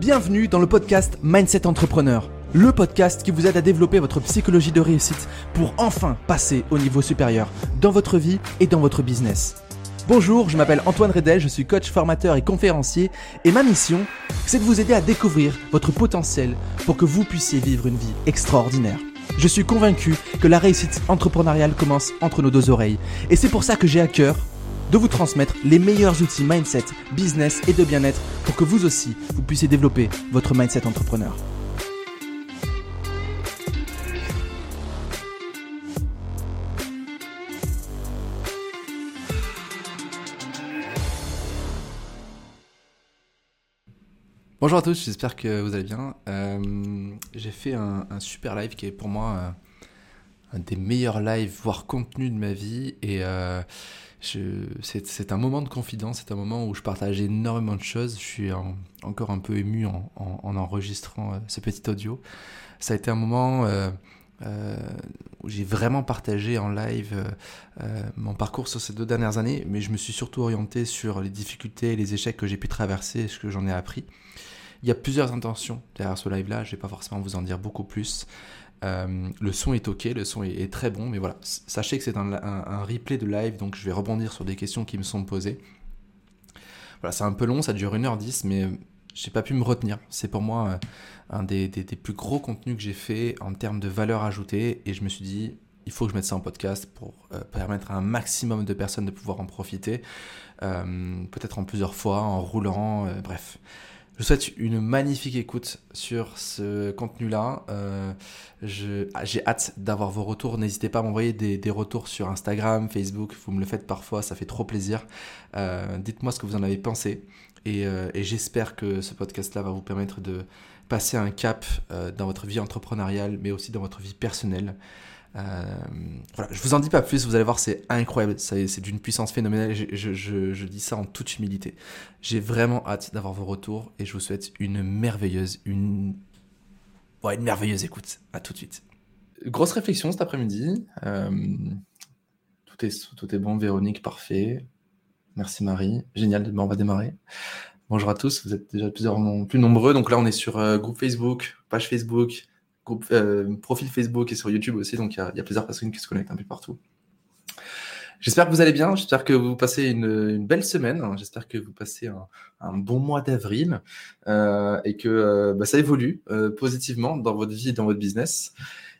Bienvenue dans le podcast Mindset Entrepreneur, le podcast qui vous aide à développer votre psychologie de réussite pour enfin passer au niveau supérieur dans votre vie et dans votre business. Bonjour, je m'appelle Antoine Redel, je suis coach, formateur et conférencier et ma mission, c'est de vous aider à découvrir votre potentiel pour que vous puissiez vivre une vie extraordinaire. Je suis convaincu que la réussite entrepreneuriale commence entre nos deux oreilles et c'est pour ça que j'ai à cœur de vous transmettre les meilleurs outils mindset, business et de bien-être pour que vous aussi, vous puissiez développer votre mindset entrepreneur. Bonjour à tous, j'espère que vous allez bien. Euh, j'ai fait un, super live qui est pour moi euh, un des meilleurs lives, voire contenus de ma vie. Et euh, c'est un moment de confidence, c'est un moment où je partage énormément de choses. Je suis encore un peu ému en, enregistrant euh, ce petit audio. Ça a été un moment euh, euh, où j'ai vraiment partagé en live mon parcours sur ces deux dernières années, mais je me suis surtout orienté sur les difficultés et les échecs que j'ai pu traverser et ce que j'en ai appris. Il y a plusieurs intentions derrière ce live-là, je ne vais pas forcément vous en dire beaucoup plus. Euh, le son est ok, le son est, très bon, mais voilà, sachez que c'est un, replay de live, donc je vais rebondir sur des questions qui me sont posées. Voilà, c'est un peu long, ça dure 1h10, mais j'ai pas pu me retenir. C'est pour moi euh, un des, plus gros contenus que j'ai fait en termes de valeur ajoutée, et je me suis dit, il faut que je mette ça en podcast pour euh, permettre à un maximum de personnes de pouvoir en profiter, peut-être en plusieurs fois, en roulant, bref. Je vous souhaite une magnifique écoute sur ce contenu-là. Euh, j'ai hâte d'avoir vos retours. N'hésitez pas à m'envoyer des, retours sur Instagram, Facebook. Vous me le faites parfois, ça fait trop plaisir. Euh, dites-moi ce que vous en avez pensé. Euh, et j'espère que ce podcast-là va vous permettre de passer un cap dans votre vie entrepreneuriale, mais aussi dans votre vie personnelle. Euh, voilà, je vous en dis pas plus, vous allez voir, c'est incroyable, c'est d'une puissance phénoménale, je, dis ça en toute humilité. J'ai vraiment hâte d'avoir vos retours et je vous souhaite une merveilleuse, une, ouais, une merveilleuse écoute. À tout de suite. Grosse réflexion cet après-midi. Euh, tout, est, tout est bon, Véronique, parfait. Merci Marie. Génial, on va démarrer. Bonjour à tous, vous êtes déjà plusieurs plus nombreux. Donc là, on est sur euh, groupe Facebook, page Facebook, euh, profil Facebook et sur YouTube aussi, donc il y, a plusieurs personnes qui se connectent un peu partout. J'espère que vous allez bien, j'espère que vous passez une, belle semaine, j'espère que vous passez un, bon mois d'avril euh, et que euh, bah, ça évolue positivement dans votre vie dans votre business.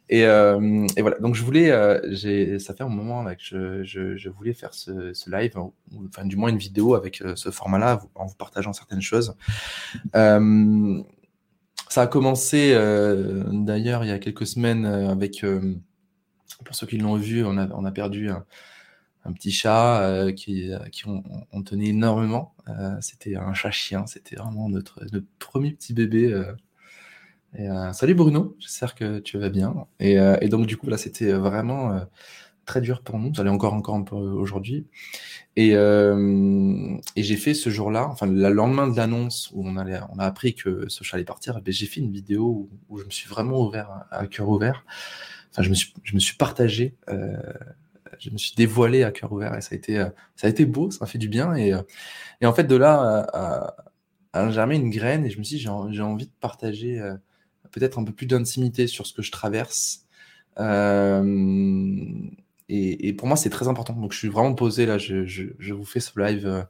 Et, voilà, donc je voulais, ça fait un moment que je, voulais faire ce, live, enfin du moins une vidéo avec ce format-là, en vous partageant certaines choses. Ça a commencé euh, d'ailleurs il y a quelques semaines euh, avec, euh, pour ceux qui l'ont vu, on a, on a perdu un, petit chat qui, qui on, on, tenait énormément. c'était un chat-chien, c'était vraiment notre, notre, premier petit bébé. Salut Bruno, j'espère que tu vas bien. Et, et donc du coup là c'était vraiment très dur pour nous. Ça allait encore, encore un peu aujourd'hui. Et, euh, et j'ai fait ce jour-là, enfin le lendemain de l'annonce où on, allait, on a appris que ce chat allait partir, ben, j'ai fait une vidéo où, je me suis vraiment ouvert à, cœur ouvert. Enfin, je me suis, je me suis partagé, euh, je me suis dévoilé à cœur ouvert et ça a été, ça a été beau, ça a fait du bien. Et, et en fait, de là à, à une graine et je me suis dit, j'ai envie de partager euh, peut-être un peu plus d'intimité sur ce que je traverse. Euh, et, pour moi, c'est très important. Donc, je suis vraiment posé là. Je, vous fais ce live. Euh,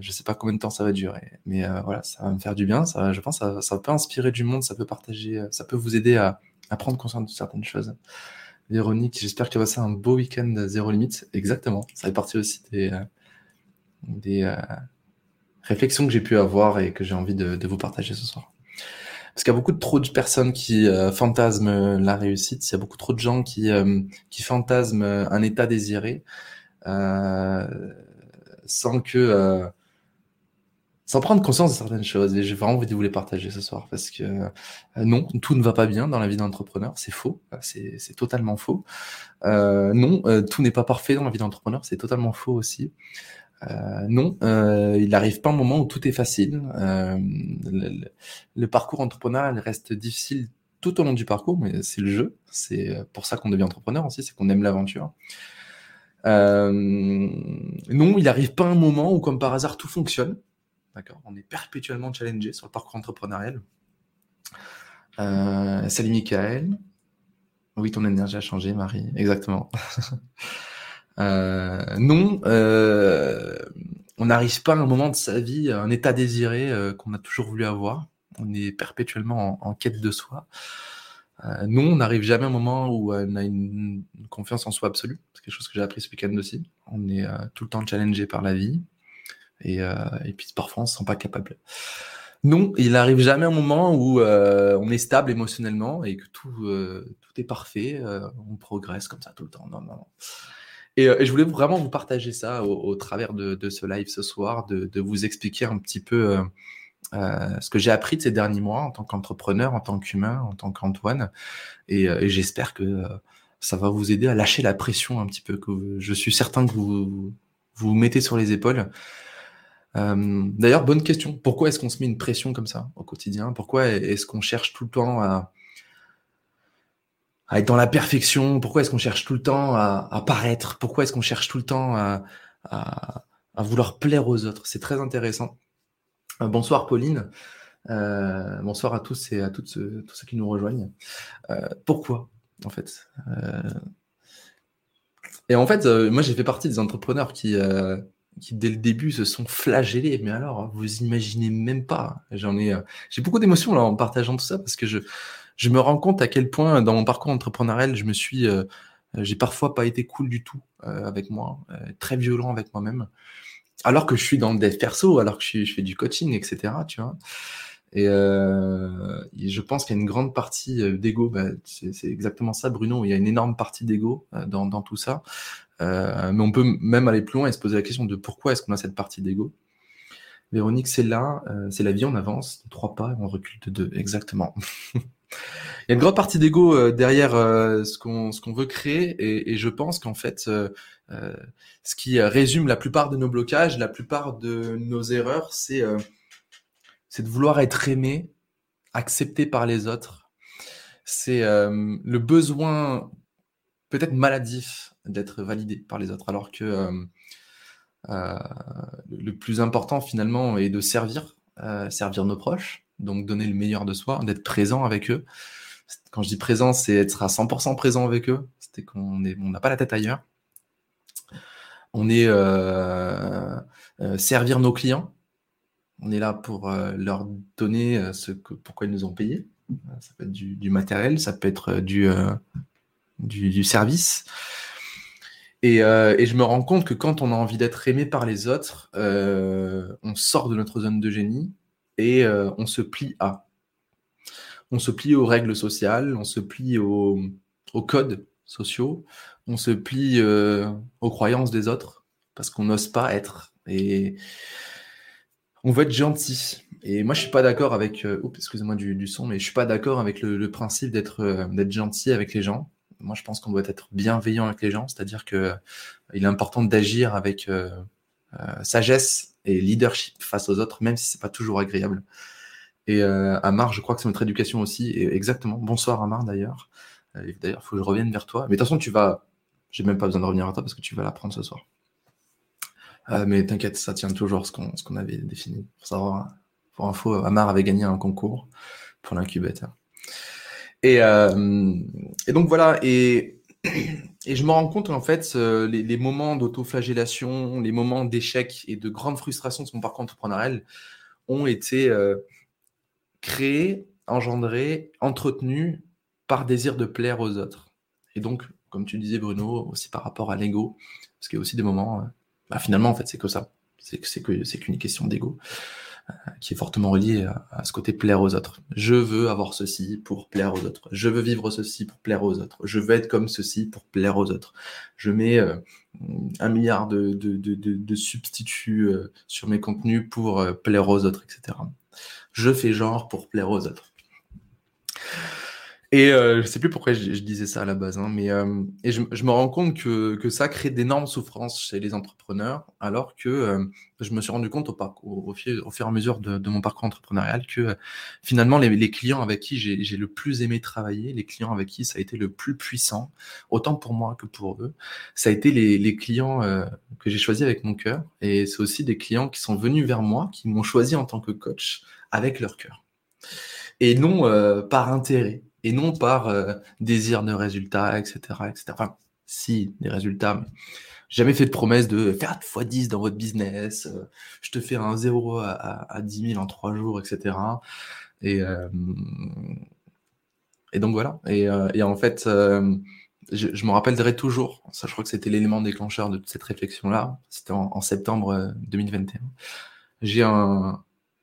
je sais pas combien de temps ça va durer, mais euh, voilà, ça va me faire du bien. Ça, je pense que ça, peut inspirer du monde, ça peut partager, euh, ça peut vous aider à, prendre conscience de certaines choses. Véronique, j'espère que vas passer un beau week-end zéro limite. Exactement. Ça fait partie aussi des, des réflexions que j'ai pu avoir et que j'ai envie de vous partager ce soir. Parce qu'il y a beaucoup trop de personnes qui euh, fantasment la réussite, il y a beaucoup trop de gens qui, euh, qui fantasment un état désiré euh, sans que sans prendre conscience de certaines choses. Et j'ai vraiment envie de vous les partager ce soir parce que non, tout ne va pas bien dans la vie d'entrepreneur, c'est faux, c'est totalement faux. non, tout n'est pas parfait dans la vie d'entrepreneur, c'est totalement faux aussi. Euh, non, euh, il n'arrive pas un moment où tout est facile. Euh, le, parcours entrepreneurial reste difficile tout au long du parcours, mais c'est le jeu. C'est pour ça qu'on devient entrepreneur aussi, c'est qu'on aime l'aventure. non, il n'arrive pas un moment où, comme par hasard, tout fonctionne. D'accord? On est perpétuellement challengé sur le parcours entrepreneurial. Euh, salut Michael. Oui, ton énergie a changé, Marie. Exactement. Euh, non, euh, on n'arrive pas à un moment de sa vie, à un état désiré qu'on a toujours voulu avoir. On est perpétuellement en, quête de soi. non, on n'arrive jamais à un moment où on a une, confiance en soi absolue. C'est quelque chose que j'ai appris ce week-end aussi. On est tout le temps challengé par la vie. Et, puis parfois, on ne se sent pas capable. Non, il n'arrive jamais un moment où euh, on est stable émotionnellement et que tout, euh, tout est parfait, euh, on progresse comme ça tout le temps. Non, non, non. Et, je voulais vraiment vous partager ça au, travers de, ce live ce soir, de, vous expliquer un petit peu ce que j'ai appris de ces derniers mois en tant qu'entrepreneur, en tant qu'humain, en tant qu'Antoine. Et, j'espère que ça va vous aider à lâcher la pression un petit peu que je suis certain que vous vous mettez sur les épaules. Euh, d'ailleurs, bonne question. Pourquoi est-ce qu'on se met une pression comme ça au quotidien? Pourquoi est-ce qu'on cherche tout le temps à, être dans la perfection Pourquoi est-ce qu'on cherche tout le temps à, paraître? Pourquoi est-ce qu'on cherche tout le temps à, vouloir plaire aux autres? C'est très intéressant. Euh, bonsoir Pauline. Euh, bonsoir à tous et à toutes ceux, tous ceux qui nous rejoignent. pourquoi, en fait? Et en fait, moi, j'ai fait partie des entrepreneurs qui qui dès le début se sont flagellés. Mais alors, vous imaginez même pas. J'en ai, euh, j'ai beaucoup d'émotions là en partageant tout ça parce que je, je me rends compte à quel point dans mon parcours entrepreneurial, je me suis, euh, j'ai parfois pas été cool du tout euh, avec moi, très violent avec moi-même. Alors que je suis dans le dev perso, alors que je, fais du coaching, etc. Tu vois. Et, je pense qu'il y a une grande partie d'ego. Bah, c'est exactement ça, Bruno. Il y a une énorme partie d'ego dans, tout ça. Euh, mais on peut même aller plus loin et se poser la question de pourquoi est-ce qu'on a cette partie d'ego. Véronique, c'est là, euh, c'est la vie, on avance de trois pas et on recule de deux. Exactement. Il y a une grande partie d'ego euh, derrière ce qu'on ce qu'on veut créer et, et je pense qu'en fait, ce qui résume la plupart de nos blocages, la plupart de nos erreurs, c'est de vouloir être aimé, accepté par les autres. C'est le besoin peut-être maladif d'être validé par les autres, alors que euh, euh, le plus important finalement est de servir, euh, servir nos proches, donc donner le meilleur de soi, d'être présent avec eux. Quand je dis présent, c'est être à 100% présent avec eux, c'est qu'on n'a pas la tête ailleurs. On est servir nos clients. On est là pour leur donner ce que, pourquoi ils nous ont payé. Ça peut être du, matériel, ça peut être du, service. Euh, et, je me rends compte que quand on a envie d'être aimé par les autres, euh, on sort de notre zone de génie et euh, on se plie à. On se plie aux règles sociales, on se plie aux, codes sociaux, on se plie aux croyances des autres parce qu'on n'ose pas être. Et on veut être gentil. Et moi, je suis pas d'accord avec. excusez-moi du, son, mais je suis pas d'accord avec le, principe d'être gentil avec les gens moi, je pense qu'on doit être bienveillant avec les gens, c'est-à-dire que euh, il est important d'agir avec euh, euh, sagesse et leadership face aux autres, même si c'est pas toujours agréable. Et Amar, je crois que c'est notre éducation aussi. Exactement. Bonsoir Amar d'ailleurs. d'ailleurs, il faut que je revienne vers toi. Mais de toute façon, tu vas. J'ai même pas besoin de revenir à toi parce que tu vas l'apprendre ce soir. mais t'inquiète, ça tient toujours ce qu'on qu'on avait défini. Pour savoir, pour info, Amar avait gagné un concours pour l'incubateur. Et, euh, et donc voilà, et, et je me rends compte en fait, euh, les, moments d'autoflagellation, les moments d'échec et de grande frustration de son parcours entrepreneurial ont été euh, créés, engendrés, entretenus par désir de plaire aux autres. Et donc, comme tu disais Bruno, aussi par rapport à l'ego, parce qu'il y a aussi des moments, bah, finalement en fait c'est que ça, c'est qu'une question d'ego qui est fortement relié à, ce côté plaire aux autres. Je veux avoir ceci pour plaire aux autres. Je veux vivre ceci pour plaire aux autres. Je veux être comme ceci pour plaire aux autres. Je mets euh, un milliard de, substituts euh, sur mes contenus pour euh, plaire aux autres, etc. Je fais genre pour plaire aux autres. Et euh, je sais plus pourquoi je, disais ça à la base, hein, mais euh, et je, me rends compte que, que ça crée d'énormes souffrances chez les entrepreneurs, alors que euh, je me suis rendu compte au, parcours, au, fur, et à mesure de, mon parcours entrepreneurial que finalement les, clients avec qui j'ai le plus aimé travailler, les clients avec qui ça a été le plus puissant, autant pour moi que pour eux, ça a été les, les clients que j'ai choisis avec mon cœur, et c'est aussi des clients qui sont venus vers moi, qui m'ont choisi en tant que coach avec leur cœur, et non par intérêt et non par euh, désir de résultats, etc., etc. Enfin, si, des résultats, mais jamais fait de promesse de faire x10 dans votre business, euh, je te fais un 0 à, à, 10 000 en 3 jours, etc. Et, euh, et donc voilà. Et, en fait, je, me rappellerai toujours, ça je crois que c'était l'élément déclencheur de cette réflexion-là, c'était en, septembre 2021. J'ai un,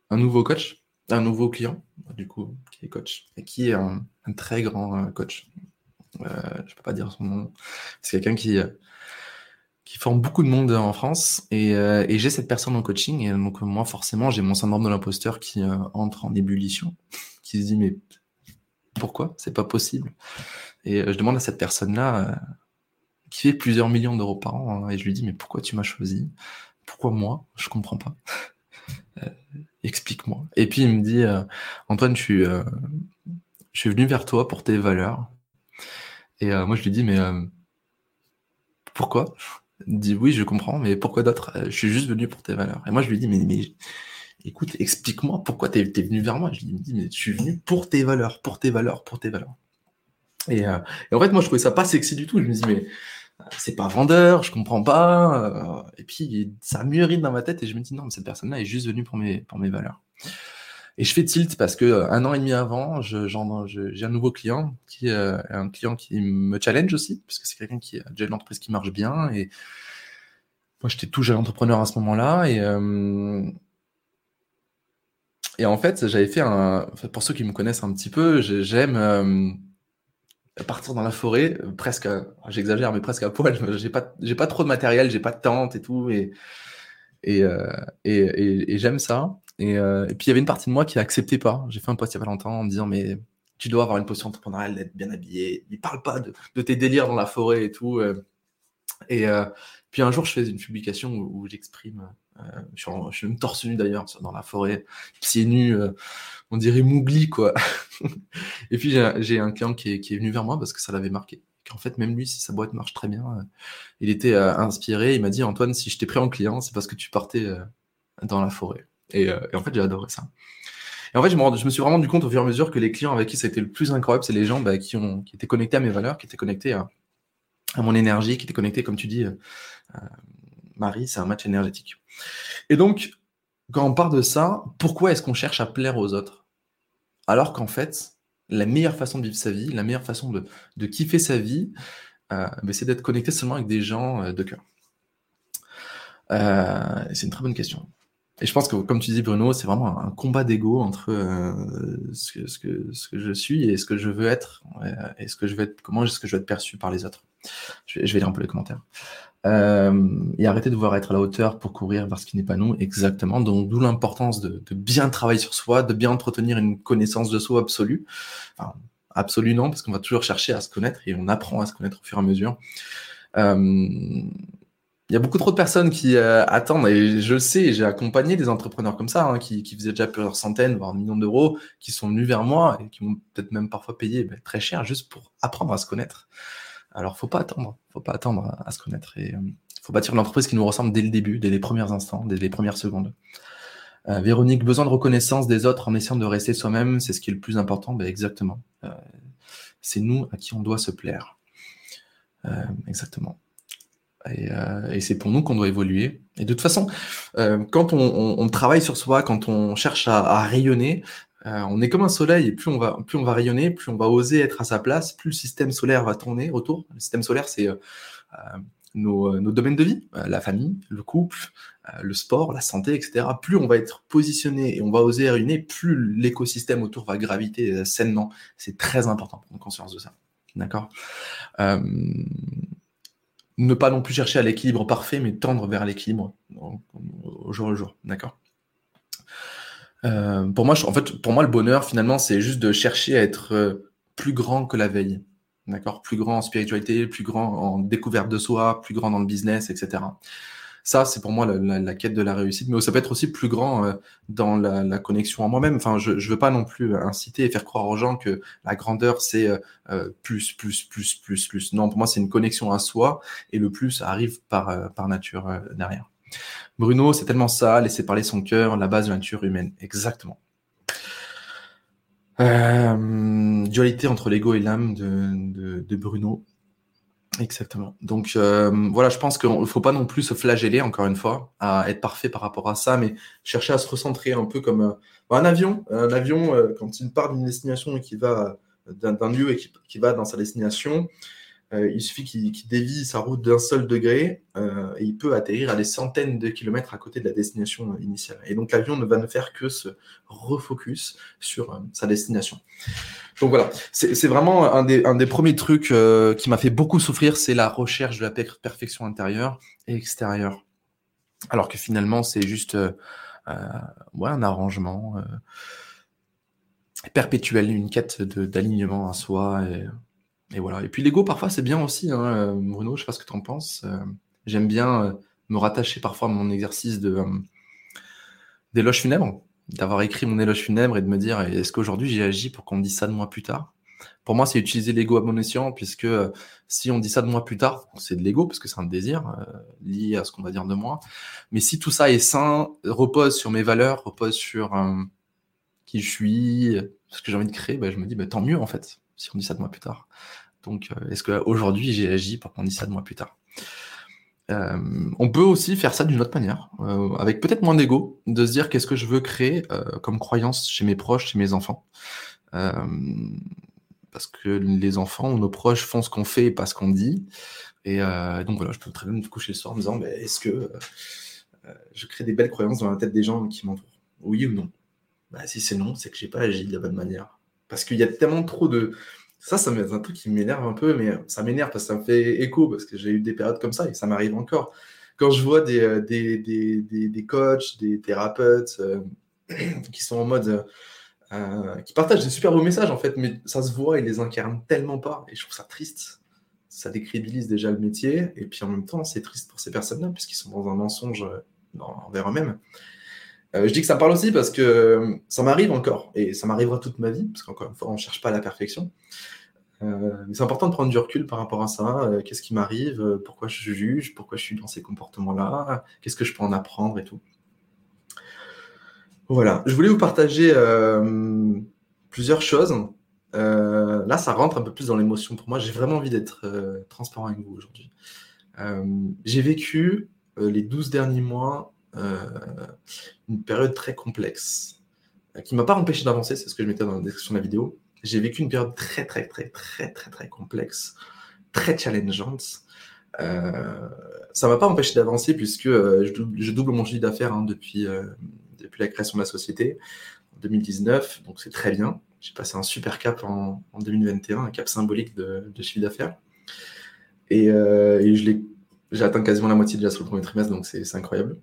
un nouveau coach un nouveau client, du coup, qui est coach, et qui est un, très grand euh, coach. Euh, je ne peux pas dire son nom. C'est quelqu'un qui, euh, qui forme beaucoup de monde en France, et, j'ai cette personne en coaching, et donc moi, forcément, j'ai mon syndrome de l'imposteur qui entre en ébullition, qui se dit, mais pourquoi? C'est pas possible. Et je demande à cette personne-là, qui fait plusieurs millions d'euros par an, hein, et je lui dis, mais pourquoi tu m'as choisi? Pourquoi moi? Je comprends pas explique-moi. Et puis il me dit, Antoine, euh, je suis venu vers toi pour tes valeurs. Et euh, moi je lui dis, mais pourquoi? Il dit, oui, je comprends, mais pourquoi d'autre? Je suis juste venu pour tes valeurs. Et moi je lui dis, mais, mais écoute, explique-moi pourquoi tu es, venu vers moi. Je lui dis, mais je suis venu pour tes valeurs, pour tes valeurs, pour tes valeurs. Et, en fait, moi je trouvais ça pas sexy du tout. Je me dis, mais c'est pas vendeur, je comprends pas. Euh, et puis ça mûrit dans ma tête et je me dis non, mais cette personne-là est juste venue pour mes, pour mes valeurs. Et je fais tilt parce que euh, un an et demi avant, j'ai un nouveau client qui euh, un client qui me challenge aussi, parce que c'est quelqu'un qui a déjà une entreprise qui marche bien. Et moi, j'étais tout jeune entrepreneur à ce moment-là. Et, en fait, j'avais fait un. Pour ceux qui me connaissent un petit peu, j'aime partir dans la forêt, euh, presque, euh, j'exagère, mais presque à poil. J'ai pas, pas trop de matériel, j'ai pas de tente et tout, euh, et, j'aime ça. Et, et, puis il y avait une partie de moi qui acceptait pas. J'ai fait un post il y a pas longtemps en me disant mais tu dois avoir une posture entrepreneuriale, d'être bien habillé. Il parle pas de, tes délires dans la forêt et tout. Et puis un jour je fais une publication où, j'exprime, je, suis même torse nu d'ailleurs dans la forêt, pieds nus on dirait Mougli, quoi. et puis j'ai un client qui est, venu vers moi parce que ça l'avait marqué. En fait, même lui, si sa boîte marche très bien, euh, il était euh, inspiré. Il m'a dit Antoine, si je t'ai pris en client, c'est parce que tu partais euh, dans la forêt. Et, en fait, j'ai adoré ça. Et en fait, je me, suis vraiment rendu compte au fur et à mesure que les clients avec qui ça a été le plus incroyable, c'est les gens bah, qui, étaient connectés à mes valeurs, qui étaient connectés à, mon énergie, qui étaient connectés, comme tu dis, Marie, c'est un match énergétique. Et donc, quand on parle de ça, pourquoi est-ce qu'on cherche à plaire aux autres? Alors qu'en fait, la meilleure façon de vivre sa vie, la meilleure façon de, kiffer sa vie, euh, ben, c'est d'être connecté seulement avec des gens euh, de cœur. Euh, c'est une très bonne question. Et je pense que, comme tu dis, Bruno, c'est vraiment un combat d'ego entre ce que, ce, que, ce, que, je suis et ce que je veux être, et ce que je veux être, comment est-ce que je veux être perçu par les autres. Je vais, je vais lire un peu les commentaires. Euh, et arrêter de vouloir être à la hauteur pour courir vers ce qui n'est pas nous. Exactement. Donc, d'où l'importance de, bien travailler sur soi, de bien entretenir une connaissance de soi absolue. Enfin, absolue non, parce qu'on va toujours chercher à se connaître et on apprend à se connaître au fur et à mesure. Euh, il y a beaucoup trop de personnes qui euh, attendent, et je sais, j'ai accompagné des entrepreneurs comme ça, hein, qui, faisaient déjà plusieurs centaines, voire millions d'euros, qui sont venus vers moi et qui m'ont peut-être même parfois payé très cher juste pour apprendre à se connaître. Alors, faut pas attendre, faut pas attendre à, se connaître. Et euh, faut bâtir l'entreprise qui nous ressemble dès le début, dès les premiers instants, dès les premières secondes. Euh, Véronique, besoin de reconnaissance des autres en essayant de rester soi-même, c'est ce qui est le plus important. Ben exactement. Euh, c'est nous à qui on doit se plaire. exactement. Et, c'est pour nous qu'on doit évoluer. Et de toute façon, quand on, travaille sur soi, quand on cherche à rayonner, euh, on est comme un soleil, et plus on, va, plus on va rayonner, plus on va oser être à sa place, plus le système solaire va tourner autour. Le système solaire, c'est euh, euh, nos, domaines de vie, la famille, le couple, le sport, la santé, etc. Plus on va être positionné et on va oser rayonner, plus l'écosystème autour va graviter sainement. C'est très important pour prendre conscience de ça. D'accord? Ne pas non plus chercher à l'équilibre parfait, mais tendre vers l'équilibre au jour le jour. D'accord? Euh, pour moi, en fait, pour moi, le bonheur, finalement, c'est juste de chercher à être euh, plus grand que la veille. D'accord? Plus grand en spiritualité, plus grand en découverte de soi, plus grand dans le business, etc. Ça, c'est pour moi la, quête de la réussite, mais ça peut être aussi plus grand euh, dans la, connexion à moi-même. Enfin, je ne veux pas non plus inciter et faire croire aux gens que la grandeur, c'est euh, euh, plus, plus, plus, plus, plus. Non, pour moi, c'est une connexion à soi et le plus arrive par, par nature derrière. Bruno, c'est tellement ça, laisser parler son cœur, la base de la nature humaine. Exactement. dualité entre l'ego et l'âme de, de Bruno. Exactement. Donc euh, voilà, je pense qu'il ne faut pas non plus se flageller, encore une fois, à être parfait par rapport à ça, mais chercher à se recentrer un peu comme euh, un avion. Un avion, euh, quand il part d'une destination et qui va d'un lieu et qui, va dans sa destination, euh, il suffit qu'il dévie sa route d'un seul degré euh, et il peut atterrir à des centaines de kilomètres à côté de la destination euh, initiale. Et donc l'avion ne va ne faire que se refocus sur sa destination. Donc voilà, c'est vraiment un des, un des, premiers trucs qui m'a fait beaucoup souffrir, c'est la recherche de la perfection intérieure et extérieure. Alors que finalement, c'est juste ouais, un arrangement perpétuel, une quête d'alignement à soi. Et, et voilà. Et puis l'ego, parfois, c'est bien aussi, hein, euh, Bruno, je sais pas ce que tu en penses. Euh, j'aime bien euh, me rattacher parfois à mon exercice de d'éloge funèbre, d'avoir écrit mon éloge funèbre et de me dire est-ce qu'aujourd'hui j'ai agi pour qu'on me dise ça de moi plus tard? Pour moi, c'est utiliser l'ego à bon escient, puisque si on dit ça de moi plus tard, c'est de l'ego, parce que c'est un désir lié à ce qu'on va dire de moi. Mais si tout ça est sain, repose sur mes valeurs, repose sur qui je suis, ce que j'ai envie de créer, bah, je me dis bah, tant mieux en fait si on dit ça de moi plus tard. Donc, euh, est-ce qu'aujourd'hui, j'ai agi pour qu'on dise ça de moi plus tard? Euh, on peut aussi faire ça d'une autre manière, euh, avec peut-être moins d'ego, de se dire qu'est-ce que je veux créer comme croyance chez mes proches, chez mes enfants. parce que les enfants nos proches font ce qu'on fait et pas ce qu'on dit. Et donc voilà, je peux très bien me coucher le soir en me disant, est-ce que je crée des belles croyances dans la tête des gens qui m'entourent? Oui ou non? Bah, Si c'est non, c'est que j'ai pas agi de la bonne manière. Parce qu'il y a tellement trop de. Ça, c'est un truc qui m'énerve un peu, mais ça m'énerve parce que ça me fait écho, parce que j'ai eu des périodes comme ça et ça m'arrive encore. Quand je vois des, euh, des, des, des, coachs, des thérapeutes euh, qui sont en mode. Euh, qui partagent des super beaux messages en fait, mais ça se voit, ils les incarnent tellement pas et je trouve ça triste. Ça décrédibilise déjà le métier et puis en même temps, c'est triste pour ces personnes-là puisqu'ils sont dans un mensonge envers eux-mêmes. Euh, je dis que ça me parle aussi parce que euh, ça m'arrive encore, et ça m'arrivera toute ma vie, parce qu'encore une fois, on ne cherche pas la perfection. Euh, mais c'est important de prendre du recul par rapport à ça. Qu'est-ce qui m'arrive? Pourquoi je juge? Pourquoi je suis dans ces comportements-là? Qu'est-ce que je peux en apprendre et tout? Voilà. Je voulais vous partager plusieurs choses. là, ça rentre un peu plus dans l'émotion pour moi. J'ai vraiment envie d'être transparent avec vous aujourd'hui. J'ai vécu les 12 derniers mois une période très complexe euh, qui m'a pas empêché d'avancer, c'est ce que je mettais dans la description de la vidéo. J'ai vécu une période très très très très très très complexe, très challengeante. Euh, ça m'a pas empêché d'avancer puisque euh, je, double, mon chiffre d'affaires hein, depuis, depuis la création de la société en 2019, donc c'est très bien. J'ai passé un super cap en, 2021, un cap symbolique de, chiffre d'affaires. Et, et j'ai atteint quasiment la moitié déjà sur le premier trimestre, donc c'est incroyable.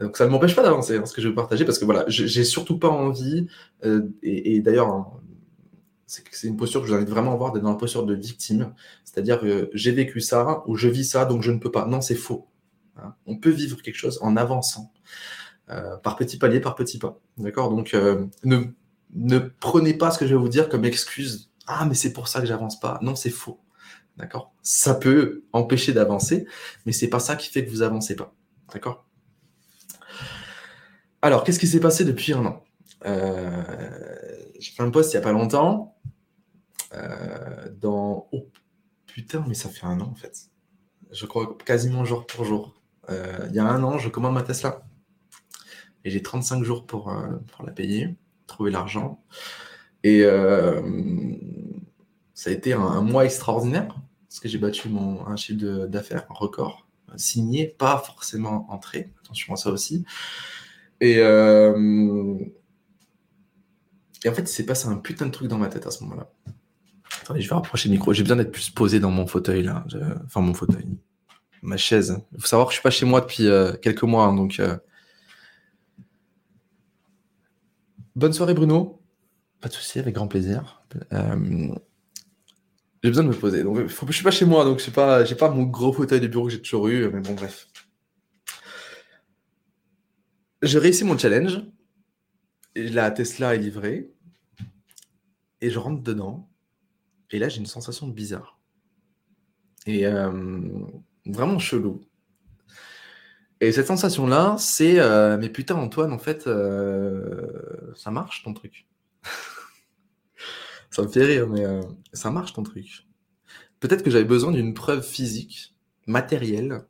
Donc ça ne m'empêche pas d'avancer, hein, ce que je veux partager, parce que voilà, j'ai surtout pas envie, euh, et, d'ailleurs, hein, c'est une posture que je vous invite vraiment à avoir, d'être dans la posture de victime, c'est-à-dire que j'ai vécu ça, ou je vis ça, donc je ne peux pas. Non, c'est faux. Hein. On peut vivre quelque chose en avançant, euh, par petits paliers, par petits pas. D'accord? Donc euh, ne, ne prenez pas ce que je vais vous dire comme excuse. Ah, mais c'est pour ça que j'avance pas. Non, c'est faux. D'accord? Ça peut empêcher d'avancer, mais c'est pas ça qui fait que vous avancez pas. D'accord? Alors, qu'est-ce qui s'est passé depuis un an? Euh, J'ai fait un post il n'y a pas longtemps. Euh, dans. Oh putain, mais ça fait un an en fait. Je crois quasiment jour pour jour. Euh, il y a un an, je commande ma Tesla. Et j'ai 35 jours pour, la payer, trouver l'argent. Et ça a été un, mois extraordinaire, parce que j'ai battu mon, un chiffre d'affaires, un record, signé, pas forcément entré. Attention à ça aussi. Et, euh, et en fait, il s'est passé un putain de truc dans ma tête à ce moment-là. Attendez, je vais rapprocher le micro. J'ai besoin d'être plus posé dans mon fauteuil, là. Enfin, mon fauteuil. Ma chaise. Il faut savoir que je suis pas chez moi depuis euh, quelques mois. Hein, donc, euh. Bonne soirée, Bruno. Pas de souci, avec grand plaisir. J'ai besoin de me poser. Donc, je suis pas chez moi, donc je pas, j'ai pas mon gros fauteuil de bureau que j'ai toujours eu, mais bon, bref. J'ai réussi mon challenge. La Tesla est livrée. Et je rentre dedans. Et là, j'ai une sensation bizarre. Et euh, vraiment chelou. Et cette sensation-là, c'est euh, mais putain, Antoine, en fait, euh, ça marche ton truc. ça me fait rire, mais ça marche ton truc. Peut-être que j'avais besoin d'une preuve physique, matérielle,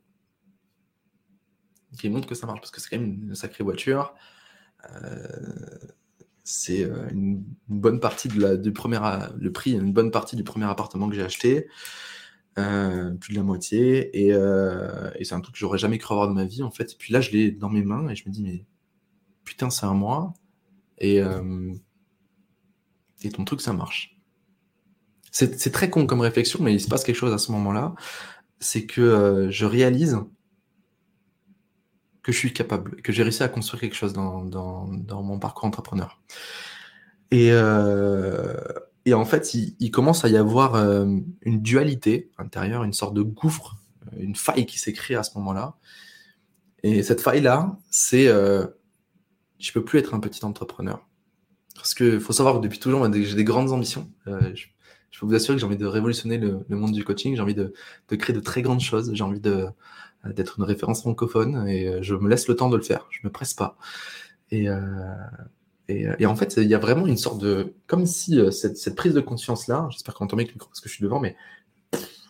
qui montre que ça marche, parce que c'est quand même une sacrée voiture. c'est une, bonne partie de la, du premier, le prix, une bonne partie du premier appartement que j'ai acheté. Euh, plus de la moitié. Euh, et, c'est un truc que j'aurais jamais cru avoir de ma vie, en fait. Et puis là, je l'ai dans mes mains et je me dis, mais putain, c'est un mois. Et, euh, et ton truc, ça marche. C'est très con comme réflexion, mais il se passe quelque chose à ce moment-là. C'est que je réalise que je suis capable, que j'ai réussi à construire quelque chose dans, dans, mon parcours entrepreneur. Et, et en fait, il, commence à y avoir euh, une dualité intérieure, une sorte de gouffre, euh, une faille qui s'écrit à ce moment-là. Et cette faille-là, c'est euh, je peux plus être un petit entrepreneur. Parce qu'il faut savoir que depuis toujours, j'ai des grandes ambitions. Euh, je, peux vous assurer que j'ai envie de révolutionner le, monde du coaching, j'ai envie de, créer de très grandes choses, j'ai envie d'être une référence francophone et je me laisse le temps de le faire, je me presse pas. Et, euh, et, en fait, il y a vraiment une sorte de. Comme si euh, cette, prise de conscience-là, j'espère qu'on entend bien parce que je suis devant, mais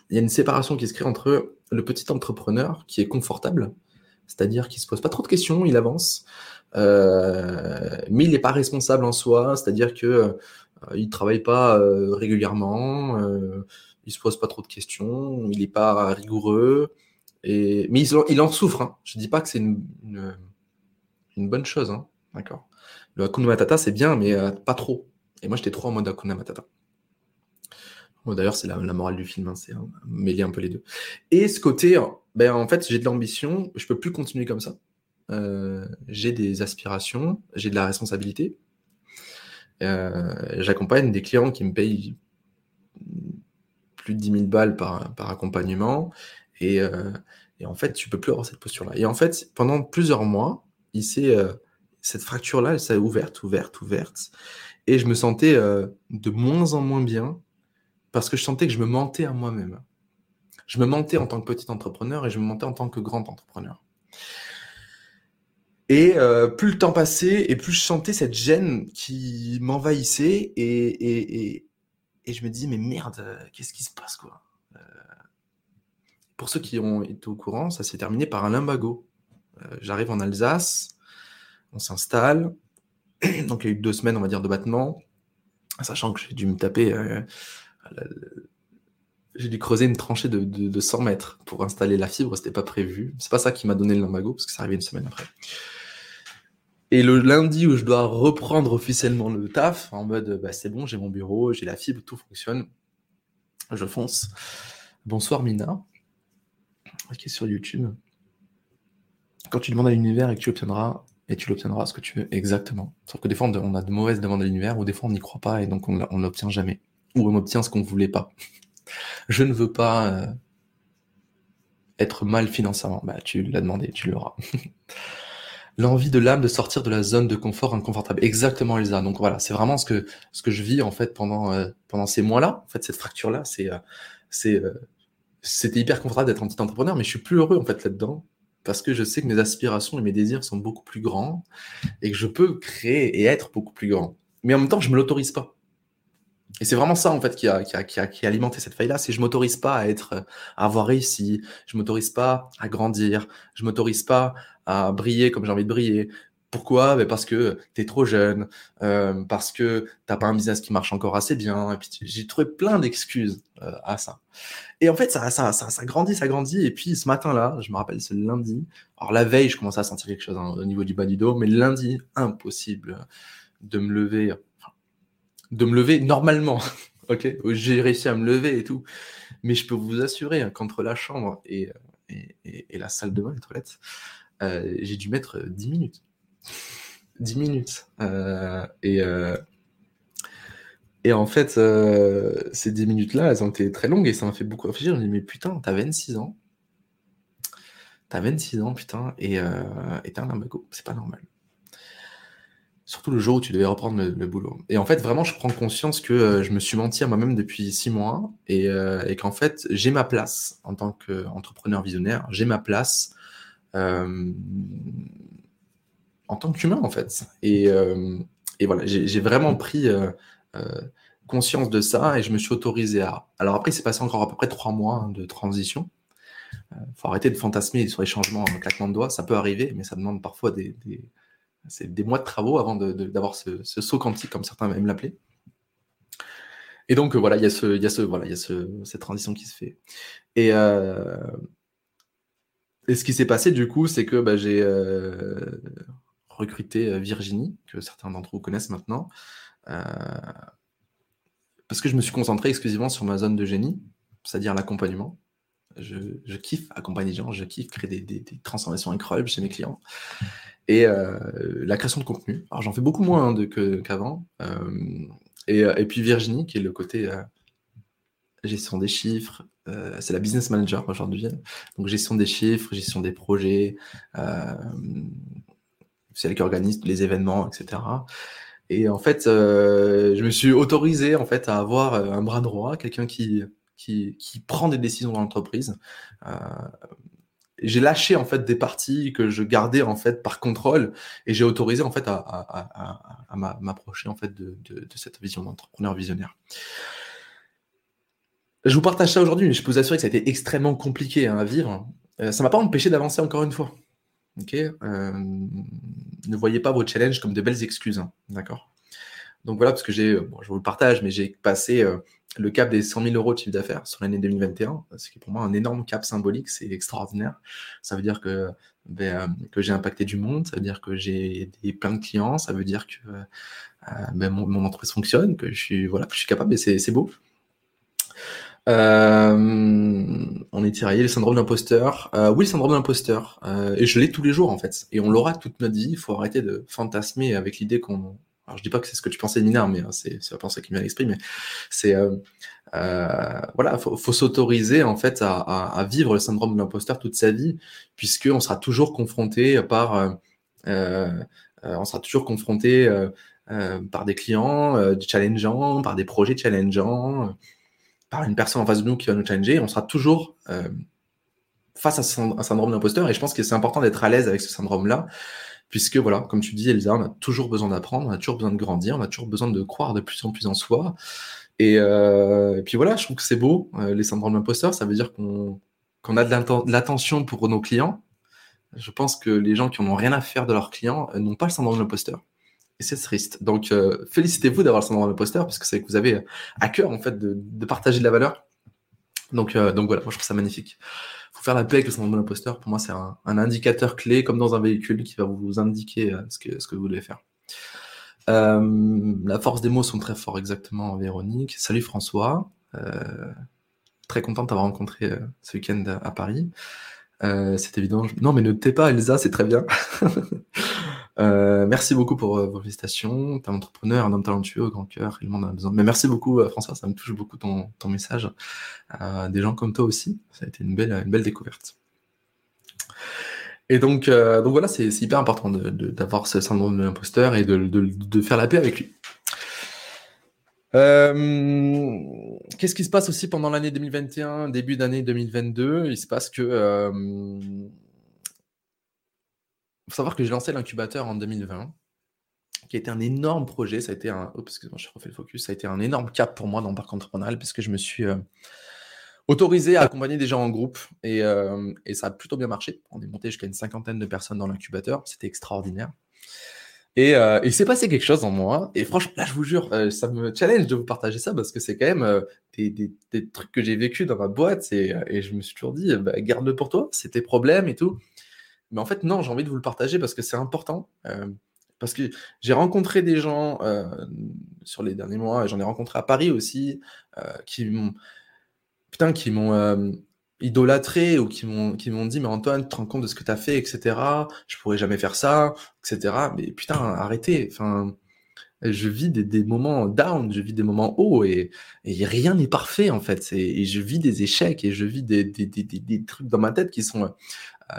il y a une séparation qui se crée entre le petit entrepreneur qui est confortable, c'est-à-dire qui se pose pas trop de questions, il avance, euh, mais il n'est pas responsable en soi, c'est-à-dire que euh, il travaille pas régulièrement, il se pose pas trop de questions, il n'est pas rigoureux, et mais il, en souffre. Hein. Je dis pas que c'est une, bonne chose, hein. d'accord. Le Hakuna Matata, c'est bien, mais euh, pas trop. Et moi, j'étais trop en mode Hakuna Matata. D'ailleurs, c'est la, morale du film, hein, c'est mêler un peu les deux. Et ce côté, ben, en fait, j'ai de l'ambition, je peux plus continuer comme ça. Euh, j'ai des aspirations, j'ai de la responsabilité. Euh, j'accompagne des clients qui me payent plus de 10 000 balles par, accompagnement. Et, et, en fait, tu peux plus avoir cette posture-là. Et en fait, pendant plusieurs mois, il s'est cette fracture-là, elle s'est ouverte, ouverte, ouverte. Et je me sentais euh, de moins en moins bien parce que je sentais que je me mentais à moi-même. Je me mentais en tant que petit entrepreneur et je me mentais en tant que grand entrepreneur. Et euh, plus le temps passait et plus je sentais cette gêne qui m'envahissait et, je me dis mais merde, qu'est-ce qui se passe quoi euh, Pour ceux qui ont été au courant, ça s'est terminé par un limbago. J'arrive en Alsace, on s'installe. Donc il y a eu deux semaines, on va dire, de battement, sachant que j'ai dû me taper. Euh, j'ai dû creuser une tranchée de, 100 mètres pour installer la fibre, c'était pas prévu. C'est pas ça qui m'a donné le lumbago, parce que ça arrivait une semaine après. Et le lundi où je dois reprendre officiellement le taf, en mode bah, c'est bon, j'ai mon bureau, j'ai la fibre, tout fonctionne, je fonce. Bonsoir Mina, qui est sur YouTube. Quand tu demandes à l'univers et que tu obtiendras et tu l'obtiendras ce que tu veux exactement. Sauf que des fois, on a de mauvaises demandes à l'univers, ou des fois, on n'y croit pas et donc on ne l'obtient jamais. Ou on obtient ce qu'on ne voulait pas. Je ne veux pas euh, être mal financièrement. Bah, tu l'as demandé, tu l'auras. L'envie de l'âme de sortir de la zone de confort inconfortable. Exactement, Elsa. Donc voilà, c'est vraiment ce que, ce que je vis en fait pendant, euh, pendant ces mois-là. En fait, cette fracture-là, c'est, euh, c'est, c'était hyper confortable d'être un petit entrepreneur, mais je suis plus heureux en fait là-dedans parce que je sais que mes aspirations et mes désirs sont beaucoup plus grands et que je peux créer et être beaucoup plus grand. Mais en même temps, je me l'autorise pas. Et c'est vraiment ça en fait qui a, qui a, qui a, qui a alimenté cette faille-là, c'est je m'autorise pas à être, à avoir réussi, je m'autorise pas à grandir, je m'autorise pas à briller comme j'ai envie de briller, pourquoi? Ben Parce que tu es trop jeune, euh, parce que t'as pas un business qui marche encore assez bien. Et puis j'ai trouvé plein d'excuses euh, à ça. Et en fait, ça, ça, ça, grandit, ça grandit. Et puis ce matin-là, je me rappelle, c'est lundi. Alors la veille, je commençais à sentir quelque chose hein, au niveau du bas du dos, mais lundi, impossible de me lever, de me lever normalement. ok, j'ai réussi à me lever et tout. Mais je peux vous assurer hein, qu'entre la chambre et, et, et, la salle de bain, les toilettes, euh, j'ai dû mettre 10 minutes. 10 minutes. Euh, et, euh, Et en fait, euh, ces 10 minutes-là, elles ont été très longues et ça m'a fait beaucoup réfléchir. Je me dis, mais putain, t'as 26 ans. T'as 26 ans, putain, et euh, t'es un limbago. C'est pas normal. Surtout le jour où tu devais reprendre le, boulot. Et en fait, vraiment, je prends conscience que euh, je me suis menti à moi-même depuis 6 mois et, euh, et qu'en fait, j'ai ma place en tant qu'entrepreneur visionnaire. J'ai ma place en tant qu'humain, en fait. Et, voilà, j'ai vraiment pris euh, conscience de ça et je me suis autorisé à. Alors après, il s'est passé encore à peu près trois mois hein, de transition. Il euh, faut arrêter de fantasmer sur les changements en claquement de doigts. Ça peut arriver, mais ça demande parfois des, des mois de travaux avant d'avoir ce, saut quantique, comme certains aiment l'appeler. Et donc voilà, il y a ce, y a ce, voilà, il y a ce, cette transition qui se fait. Et, euh, et ce qui s'est passé du coup, c'est que bah, j'ai recruté Virginie, que certains d'entre vous connaissent maintenant, euh, parce que je me suis concentré exclusivement sur ma zone de génie, c'est-à-dire l'accompagnement. Je, kiffe accompagner les gens, je kiffe créer des, transformations incroyables chez mes clients. Et euh, la création de contenu. Alors j'en fais beaucoup moins hein, qu'avant. Euh, et, puis Virginie, qui est le côté gestion des chiffres, c'est la business manager aujourd'hui. Donc gestion des chiffres, gestion des projets, c'est elle qui organise les événements, etc. Et en fait, euh, je me suis autorisé en fait à avoir euh, un bras droit, quelqu'un qui, qui, qui, prend des décisions dans l'entreprise. J'ai lâché en fait des parties que je gardais en fait par contrôle et j'ai autorisé en fait à, m'approcher en fait de, cette vision d'entrepreneur visionnaire. Je vous partage ça aujourd'hui, mais je peux vous assurer que ça a été extrêmement compliqué hein, à vivre. Euh, ça m'a pas empêché d'avancer encore une fois. Euh, ne voyez pas vos challenges comme de belles excuses, hein, d'accord? Donc voilà, parce que j'ai, je vous le partage, mais j'ai passé euh, le cap des 100 000 euros de chiffre d'affaires sur l'année 2021, ce qui est pour moi un énorme cap symbolique, c'est extraordinaire. Ça veut dire que, ben, euh, j'ai impacté du monde, ça veut dire que j'ai des, plein de clients, ça veut dire que ben, mon, entreprise fonctionne, que je suis, voilà, que capable, et c'est beau. Euh, on est tiraillé, le syndrome d'imposteur. Euh, oui, le syndrome d'imposteur. Euh, et je l'ai tous les jours, en fait. Et on l'aura toute notre vie. Il faut arrêter de fantasmer avec l'idée qu'on... Alors, je dis pas que c'est ce que tu pensais, Nina, mais c'est la pensée qui me vient à l'esprit, mais c'est... voilà, faut, s'autoriser, en fait, à, vivre le syndrome de l'imposteur toute sa vie, puisqu'on sera toujours confronté par... on sera toujours confronté par des clients challengeants, par des projets challengeants par une personne en face de nous qui va nous challenger, on sera toujours euh, face à un syndrome d'imposteur. Et je pense que c'est important d'être à l'aise avec ce syndrome-là, puisque, voilà, comme tu dis, Elisa, on a toujours besoin d'apprendre, on a toujours besoin de grandir, on a toujours besoin de croire de plus en plus en soi. Et, euh, puis voilà, je trouve que c'est beau, euh, les syndromes d'imposteur, ça veut dire qu'on a de l'attention pour nos clients. Je pense que les gens qui n'ont rien à faire de leurs clients n'ont pas le syndrome de l'imposteur et c'est triste. Donc, euh, félicitez-vous d'avoir le syndrome de l'imposteur parce que c'est que vous avez à cœur en fait de, partager de la valeur. Donc, euh, donc voilà, moi je trouve ça magnifique. Il faut faire la paix avec le syndrome de l'imposteur. Pour moi, c'est un, indicateur clé, comme dans un véhicule, qui va vous indiquer euh, ce, que, ce que vous devez faire. la force des mots sont très forts, exactement, Véronique. Salut François. très content de t'avoir rencontré ce week-end à Paris. c'est évident. Non, mais ne t'es pas, Elsa, c'est très bien. Euh, merci beaucoup pour euh, vos félicitations. T'es un entrepreneur, un homme talentueux, au grand cœur, il m'en a besoin. Mais merci beaucoup, euh, François, ça me touche beaucoup ton, ton message. des gens comme toi aussi, ça a été une belle, une belle découverte. Et donc, donc voilà, c'est hyper important d'avoir ce syndrome de l'imposteur et de, de, faire la paix avec lui. Qu'est-ce qui se passe aussi pendant l'année 2021, début d'année 2022 Il se passe que faut savoir que j'ai lancé l'incubateur en 2020, qui a été un énorme projet. Ça a été un. excusez-moi, je refais le focus. Ça a été un énorme cap pour moi dans le parc entrepreneurial, puisque je me suis euh, autorisé à accompagner des gens en groupe euh, et, ça a plutôt bien marché. On est monté jusqu'à une cinquantaine de personnes dans l'incubateur. C'était extraordinaire. Et euh, il s'est passé quelque chose en moi. Et franchement, là, je vous jure, ça me challenge de vous partager ça parce que c'est quand même des, trucs que j'ai vécu dans ma boîte. Et, je me suis toujours dit, bah, garde-le pour toi, c'est tes problèmes et tout. Mais en fait, non, j'ai envie de vous le partager parce que c'est important. Euh, parce que j'ai rencontré des gens euh, sur les derniers mois, j'en ai rencontré à Paris aussi, euh, qui m'ont putain, qui m'ont idolâtré ou qui m'ont qui m'ont dit mais Antoine, tu te rends compte de ce que tu as fait, etc. Je pourrais jamais faire ça, etc. Mais putain, arrêtez. Enfin, je vis des, moments down, je vis des moments hauts et, rien n'est parfait en fait. Et, je vis des échecs et je vis des, trucs dans ma tête qui sont,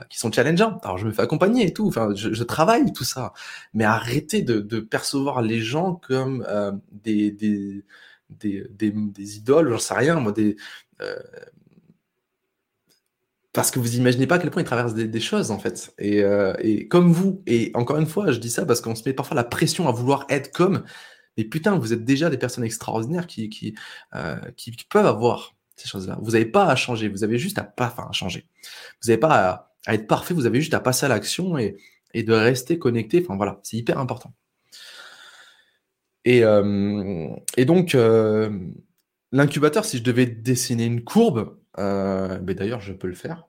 qui sont challengeants. Alors je me fais accompagner et tout, enfin je, travaille tout ça. Mais arrêtez de, percevoir les gens comme euh, des, des, des, idoles, j'en sais rien, moi, des, euh, parce que vous imaginez pas à quel point ils traversent des, choses en fait. Euh, et, comme vous, et encore une fois, je dis ça parce qu'on se met parfois la pression à vouloir être comme, mais putain, vous êtes déjà des personnes extraordinaires euh, qui, peuvent avoir ces choses-là. Vous n'avez pas à changer, vous avez juste à pas, enfin, à changer. Vous n'avez pas à, être parfait, vous avez juste à passer à l'action et, de rester connecté. Enfin voilà, c'est hyper important. Et, euh, et donc, l'incubateur, si je devais dessiner une courbe, euh, d'ailleurs, je peux le faire.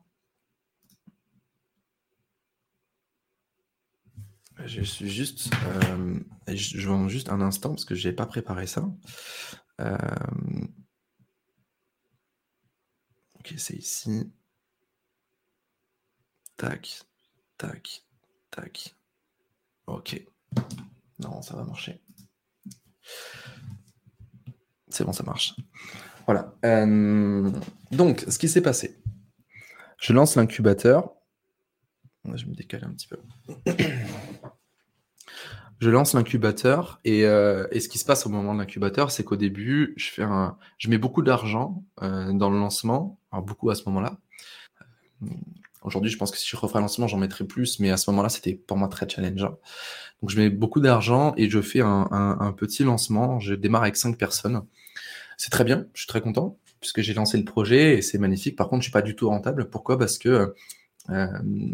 Je suis juste, euh, je vais juste un instant parce que je n'ai pas préparé ça. Euh, ok, c'est ici. Tac, tac, tac. Ok. Non, ça va marcher. C'est bon, ça marche. Voilà. Euh, donc, ce qui s'est passé. Je lance l'incubateur. Je me décale un petit peu. Je lance l'incubateur euh, et, ce qui se passe au moment de l'incubateur, c'est qu'au début, je, mets beaucoup d'argent euh, dans le lancement, beaucoup à ce moment-là. Aujourd'hui, je pense que si je referais un lancement, j'en mettrais plus, mais à ce moment-là, c'était pour moi très challengeant. Donc, je mets beaucoup d'argent et je fais un, petit lancement. Je démarre avec cinq personnes. C'est très bien, je suis très content, puisque j'ai lancé le projet et c'est magnifique. Par contre, je suis pas du tout rentable. Pourquoi? Parce que euh,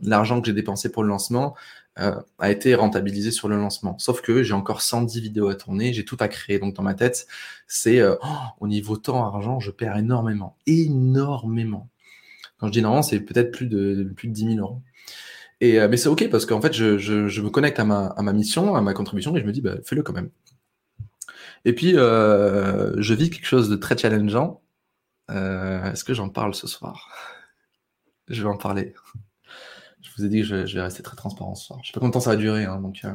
l'argent que j'ai dépensé pour le lancement euh, a été rentabilisé sur le lancement. Sauf que j'ai encore 110 vidéos à tourner, j'ai tout à créer. Donc dans ma tête, c'est euh, oh, au niveau temps, argent, je perds énormément. Énormément. Quand je dis énormément, c'est peut-être plus de, plus de 10 000 euros. Et, mais c'est OK parce qu'en fait, je, je, me connecte à ma, à ma mission, à ma contribution et je me dis, bah, fais-le quand même. Et puis, euh, je vis quelque chose de très challengeant. Euh, est-ce que j'en parle ce soir? Je vais en parler. Je vous ai dit que je, vais rester très transparent ce soir. Je sais pas combien de temps ça va durer. Hein, donc, euh,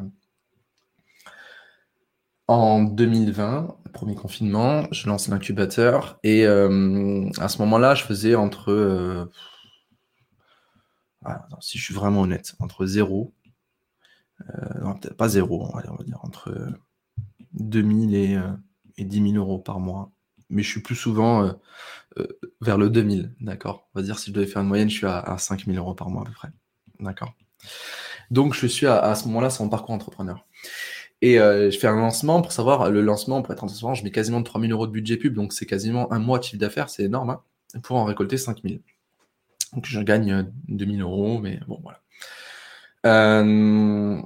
en 2020, premier confinement, je lance l'incubateur et à ce moment-là, je faisais entre, si je suis vraiment honnête, entre 0, non, peut-être pas 0, on va dire entre 2000 et, euh, et 10 000 euros par mois. Mais je suis plus souvent euh, euh, vers le 2000, d'accord? On va dire si je devais faire une moyenne, je suis à, à 5 000 euros par mois à peu près, d'accord? Donc je suis à, ce moment-là, c'est mon parcours entrepreneur. Et je fais un lancement pour savoir, le lancement, pour être transparent, je mets quasiment 3 000 euros de budget pub, donc c'est quasiment un mois de chiffre d'affaires, c'est énorme, hein, pour en récolter 5 000. Donc je gagne 2 000 euros, mais bon, voilà. Euh,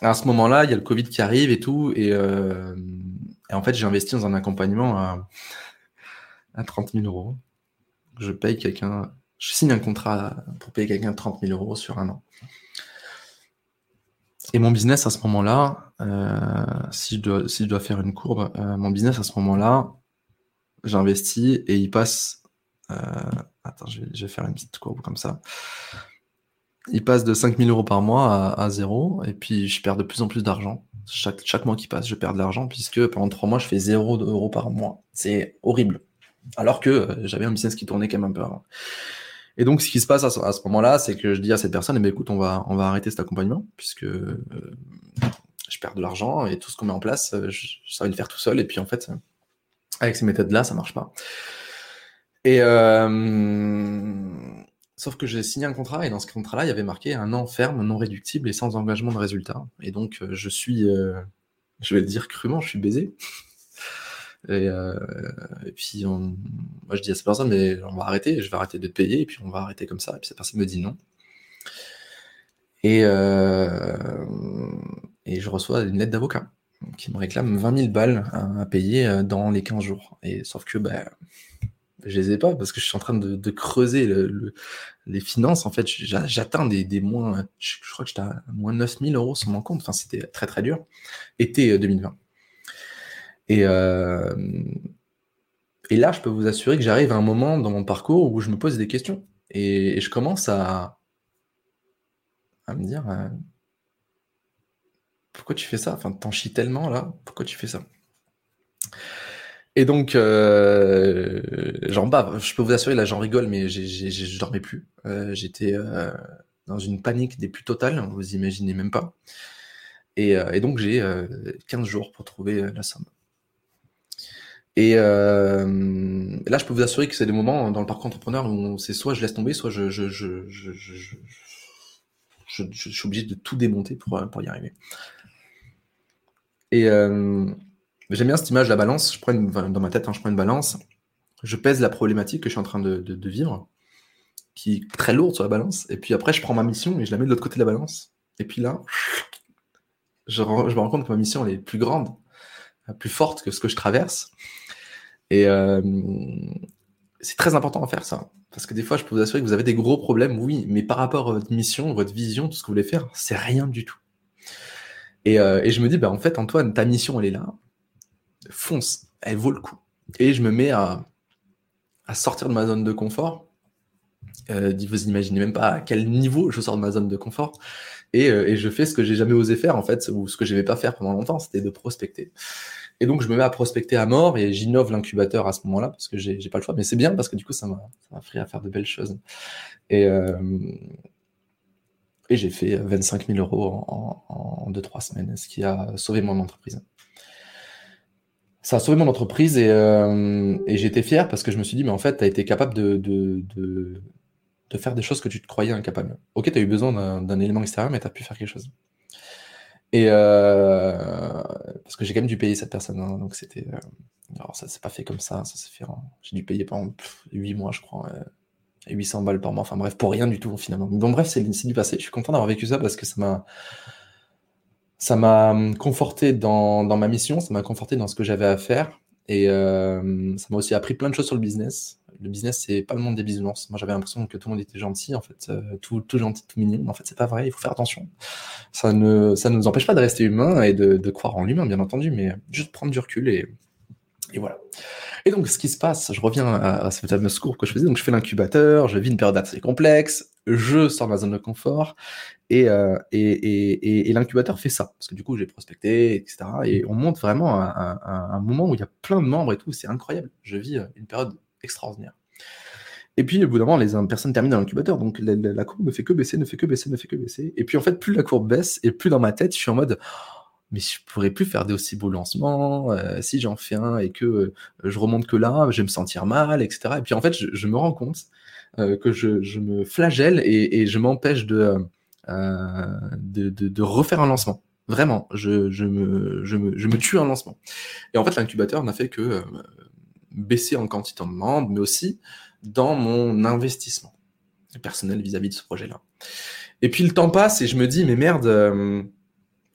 à ce moment-là, il y a le Covid qui arrive et tout. Et, euh, en fait, j'ai investi dans un accompagnement à, 30 000 euros. Je paye quelqu'un, je signe un contrat pour payer quelqu'un 30 000 euros sur un an. Et mon business à ce moment-là, euh, si, je dois, faire une courbe, euh, mon business à ce moment-là, j'investis et il passe. attends, je vais, faire une petite courbe comme ça il passe de 5000 euros par mois à, zéro, et puis je perds de plus en plus d'argent. Chaque, mois qui passe, je perds de l'argent, puisque pendant trois mois, je fais 0 euros par mois. C'est horrible. Alors que euh, j'avais un business qui tournait quand même un peu avant. Et donc, ce qui se passe à ce, moment-là, c'est que je dis à cette personne, eh ben, écoute, on va, on va arrêter cet accompagnement, puisque euh, je perds de l'argent, et tout ce qu'on met en place, euh, je, ça va le faire tout seul, et puis en fait, avec ces méthodes-là, ça marche pas. Et, euh, Sauf que j'ai signé un contrat et dans ce contrat-là, il y avait marqué un an ferme, non réductible et sans engagement de résultat. Et donc, je suis, je vais le dire crûment, je suis baisé. Et, euh, puis, moi, je dis à cette personne, mais on va arrêter, je vais arrêter de te payer, et puis on va arrêter comme ça. Et puis cette personne me dit non. Et, et je reçois une lettre d'avocat qui me réclame 20 000 balles à, payer dans les 15 jours. Et sauf que, ben, je les ai pas parce que je suis en train de, creuser les finances. En fait, j'atteins des, des, moins, je, crois que j'étais à moins 9000 euros sur mon compte. Enfin, c'était très très dur. Été 2020. Et, euh, et là, je peux vous assurer que j'arrive à un moment dans mon parcours où je me pose des questions. Et, je commence à, à me dire, euh, pourquoi tu fais ça? Enfin, t'en chies tellement là, pourquoi tu fais ça? Et donc, euh, j'en bave. Je peux vous assurer, là, j'en rigole, mais je dormais plus. J'étais dans une panique des plus totales, vous imaginez même pas. Et donc, j'ai 15 jours pour trouver la somme. Et euh, là, je peux vous assurer que c'est des moments dans le parcours entrepreneur où c'est soit je laisse tomber, soit je, je, je, je, suis obligé de tout démonter pour, pour y arriver. Et euh, j'aime bien cette image de la balance. Je prends une, dans ma tête, hein, je prends une balance, je pèse la problématique que je suis en train de, de, vivre, qui est très lourde sur la balance. Et puis après, je prends ma mission et je la mets de l'autre côté de la balance. Et puis là, je, je me rends compte que ma mission est plus grande, plus forte que ce que je traverse. Et euh, c'est très important à faire ça. Parce que des fois, je peux vous assurer que vous avez des gros problèmes, oui, mais par rapport à votre mission, votre vision, tout ce que vous voulez faire, c'est rien du tout. Et, euh, je me dis, bah, en fait, Antoine, ta mission, elle est là. Fonce, elle vaut le coup. Et je me mets à, sortir de ma zone de confort. Euh, vous imaginez même pas à quel niveau je sors de ma zone de confort. Et, et je fais ce que j'ai jamais osé faire, en fait, ou ce que je n'aimais pas faire pendant longtemps, c'était de prospecter. Et donc, je me mets à prospecter à mort et j'innove l'incubateur à ce moment-là parce que j'ai pas le choix. Mais c'est bien parce que du coup, ça m'a appris à faire de belles choses. Et, euh, et j'ai fait 25 000 euros en 2-3 semaines, ce qui a sauvé mon entreprise. Ça a sauvé mon entreprise et, euh, j'étais fier parce que je me suis dit, mais en fait, tu as été capable de, de, de, de, faire des choses que tu te croyais incapable. Ok, tu as eu besoin d'un élément extérieur, mais tu as pu faire quelque chose. Et euh, parce que j'ai quand même dû payer cette personne, hein, donc c'était. Euh, alors ça s'est pas fait comme ça, ça s'est fait. J'ai dû payer pendant 8 mois, je crois, euh, 800 balles par mois. Enfin bref, pour rien du tout finalement. Bon bref, c'est du passé. Je suis content d'avoir vécu ça parce que ça m'a ça m'a conforté dans, dans ma mission, ça m'a conforté dans ce que j'avais à faire et euh, ça m'a aussi appris plein de choses sur le business le business, c'est pas le monde des bisounours. Moi, j'avais l'impression que tout le monde était gentil, en fait, euh, tout, gentil, tout mignon. En fait, c'est pas vrai. Il faut faire attention. Ça ne, ça ne nous empêche pas de rester humain et de, croire en l'humain, bien entendu, mais juste prendre du recul et, et voilà. Et donc, ce qui se passe, je reviens à, cette fameuse courbe que je faisais. Donc, je fais l'incubateur, je vis une période assez complexe, je sors de ma zone de confort, et, euh, et, et, et l'incubateur fait ça. Parce que du coup, j'ai prospecté, etc. Et on monte vraiment à, à, un moment où il y a plein de membres et tout. C'est incroyable. Je vis une période extraordinaire. Et puis, au bout d'un moment, les personnes terminent dans l'incubateur, donc la, courbe ne fait que baisser, ne fait que baisser, ne fait que baisser. Et puis, en fait, plus la courbe baisse, et plus dans ma tête, je suis en mode, mais je pourrais plus faire des aussi beaux lancements. Euh, si j'en fais un et que euh, je remonte que là, je vais me sentir mal, etc. Et puis, en fait, je, me rends compte euh, que je, me flagelle et, je m'empêche de, de, refaire un lancement. Vraiment, je, me, je, me, je me tue un lancement. Et en fait, l'incubateur n'a fait que baisser en quantité de membres, mais aussi dans mon investissement personnel vis-à-vis de ce projet-là. Et puis le temps passe et je me dis, mais merde, euh,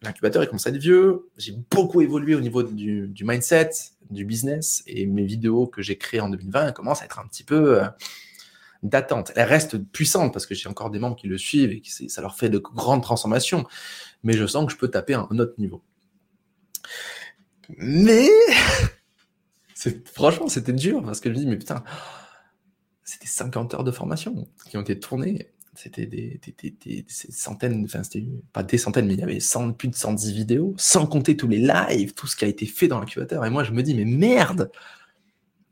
l'incubateur est commence à être vieux, j'ai beaucoup évolué au niveau du, mindset, du business, et mes vidéos que j'ai créées en 2020 commencent à être un petit peu euh, d'attente. Elles restent puissantes parce que j'ai encore des membres qui le suivent et qui ça leur fait de grandes transformations, mais je sens que je peux taper un autre niveau. Mais franchement, c'était dur parce que je me dis, mais putain, c'était 50 heures de formation qui ont été tournées. C'était des, centaines, enfin, c'était pas des centaines, mais il y avait plus de 110 vidéos, sans compter tous les lives, tout ce qui a été fait dans l'incubateur. Et moi, je me dis, mais merde,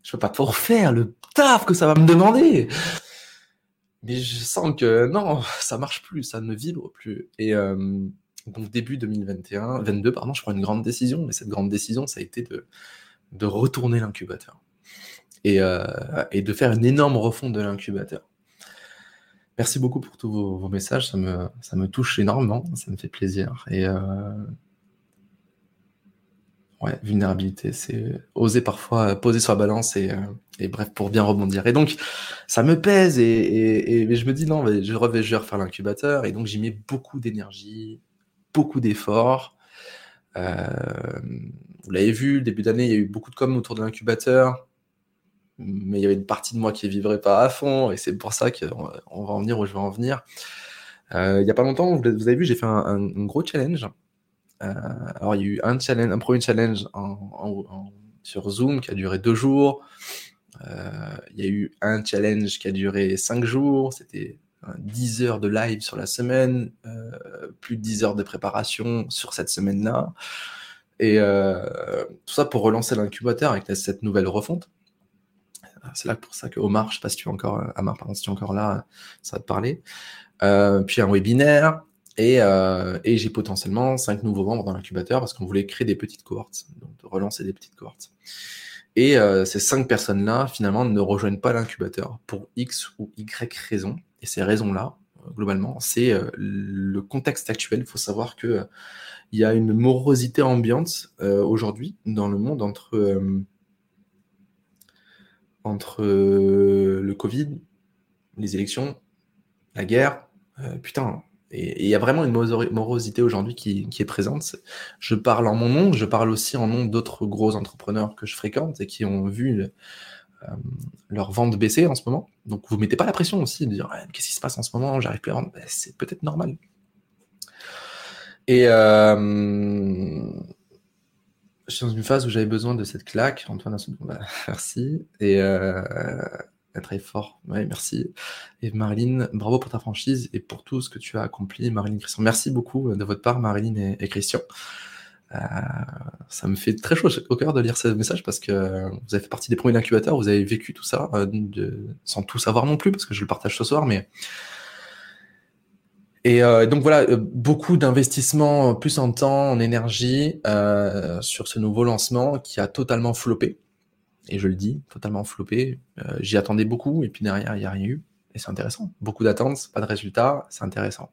je peux pas tout refaire, le taf que ça va me demander. Mais je sens que non, ça marche plus, ça ne vibre plus. Et euh, donc, début 2021, 22, pardon, je prends une grande décision, mais cette grande décision, ça a été de, de retourner l'incubateur et, euh, et, de faire une énorme refonte de l'incubateur. Merci beaucoup pour tous vos, messages, ça me, ça me touche énormément, ça me fait plaisir. Et euh, ouais, vulnérabilité, c'est oser parfois poser sur la balance et, euh, et, bref, pour bien rebondir. Et donc, ça me pèse et, je me dis non, je, revais, je vais refaire l'incubateur et donc j'y mets beaucoup d'énergie, beaucoup d'efforts. Euh, vous l'avez vu, début d'année, il y a eu beaucoup de com autour de l'incubateur, mais il y avait une partie de moi qui ne vivrait pas à fond, et c'est pour ça qu'on va en venir où je vais en venir. Euh, il n'y a pas longtemps, vous avez vu, j'ai fait un, gros challenge. Euh, alors, il y a eu un challenge, un premier challenge sur Zoom qui a duré deux jours. Il y a eu un challenge qui a duré cinq jours. C'était 10 heures de live sur la semaine, plus de 10 heures de préparation sur cette semaine-là. Et tout ça pour relancer l'incubateur avec cette nouvelle refonte. C'est là pour ça que Omar, je sais pas si tu es encore, Amar, pardon, si tu es encore là, ça va te parler. puis un webinaire, et, et j'ai potentiellement cinq nouveaux membres dans l'incubateur parce qu'on voulait créer des petites cohortes, donc relancer des petites cohortes. Et euh, ces cinq personnes-là, finalement, ne rejoignent pas l'incubateur pour X ou Y raisons. Et ces raisons-là, euh, globalement, c'est euh, le contexte actuel. Il faut savoir que il y a une morosité ambiante aujourd'hui dans le monde entre, entre le Covid, les élections, la guerre. putain, et il y a vraiment une morosité aujourd'hui qui, est présente. Je parle en mon nom, je parle aussi en nom d'autres gros entrepreneurs que je fréquente et qui ont vu euh, leur vente baisser en ce moment. Donc vous mettez pas la pression aussi de dire qu'est-ce qui se passe en ce moment, j'arrive plus à vendre. Ben, c'est peut-être normal. Et euh, je suis dans une phase où j'avais besoin de cette claque. Antoine, bah, merci. Et euh, très fort. Ouais, merci. Et Marilyn, bravo pour ta franchise et pour tout ce que tu as accompli, Marilyn Christian. Merci beaucoup euh, de votre part, Marilyn et, Christian. Euh, ça me fait très chaud au cœur de lire ce message parce que vous avez fait partie des premiers incubateurs, vous avez vécu tout ça euh, sans tout savoir non plus parce que je le partage ce soir, mais et donc voilà, beaucoup d'investissements plus en temps, en énergie sur ce nouveau lancement qui a totalement floppé et je le dis, totalement floppé. Euh, j'y attendais beaucoup, et puis derrière, il n'y a rien eu. Et c'est intéressant. Beaucoup d'attentes, pas de résultats, c'est intéressant.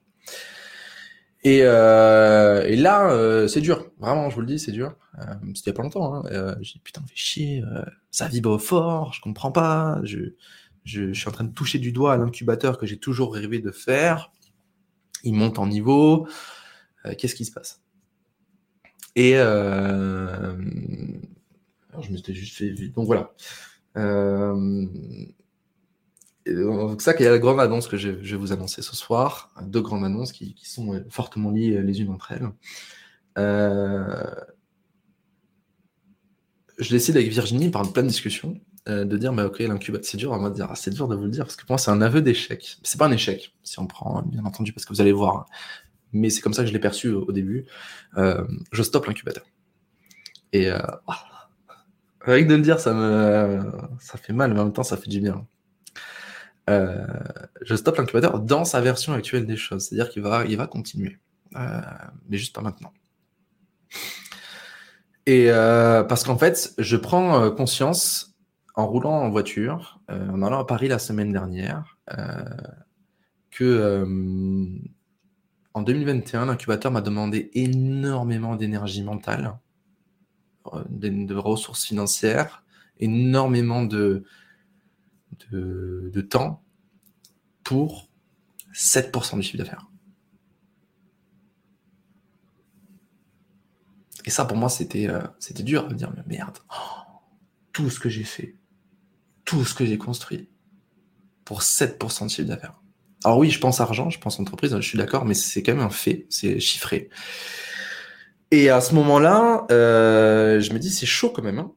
Et, euh, et là, euh, c'est dur. Vraiment, je vous le dis, c'est dur. Euh, C'était a pas longtemps. Hein. Euh, j'ai dit, putain, fait chier. ça vibre fort, je comprends pas. Je, je, je, suis en train de toucher du doigt à l'incubateur que j'ai toujours rêvé de faire. Il monte en niveau. Qu'est-ce qui se passe? Et je m'étais juste fait. Donc voilà. Euh... Donc ça, qu'il y a la grande annonce que je, vais vous annoncer ce soir. Deux grandes annonces qui, sont euh, fortement liées les unes entre elles. Euh... Je décide avec Virginie, par plein de discussions, euh, de dire, mais ok, l'incubateur, c'est dur, on va dire, ah, c'est dur de vous le dire, parce que pour moi, c'est un aveu d'échec. C'est pas un échec, si on prend, bien entendu, parce que vous allez voir. Mais c'est comme ça que je l'ai perçu au, début. Euh, je stoppe l'incubateur. Et avec de le dire, ça me, ça fait mal, mais en même temps, ça fait du bien. Euh, je stoppe l'incubateur dans sa version actuelle des choses, c'est-à-dire qu'il va, il va continuer, euh, mais juste pas maintenant. Et euh, parce qu'en fait, je prends conscience en roulant en voiture, en allant à Paris la semaine dernière, que en 2021, l'incubateur m'a demandé énormément d'énergie mentale de, ressources financières, énormément de, de, temps pour 7% du chiffre d'affaires. Et ça, pour moi, c'était euh, dur de dire, mais merde, tout ce que j'ai fait, tout ce que j'ai construit, pour 7% de chiffre d'affaires. Alors oui, je pense argent, je pense entreprise, je suis d'accord, mais c'est quand même un fait, c'est chiffré. Et à ce moment-là, euh, je me dis, c'est chaud quand même. Hein,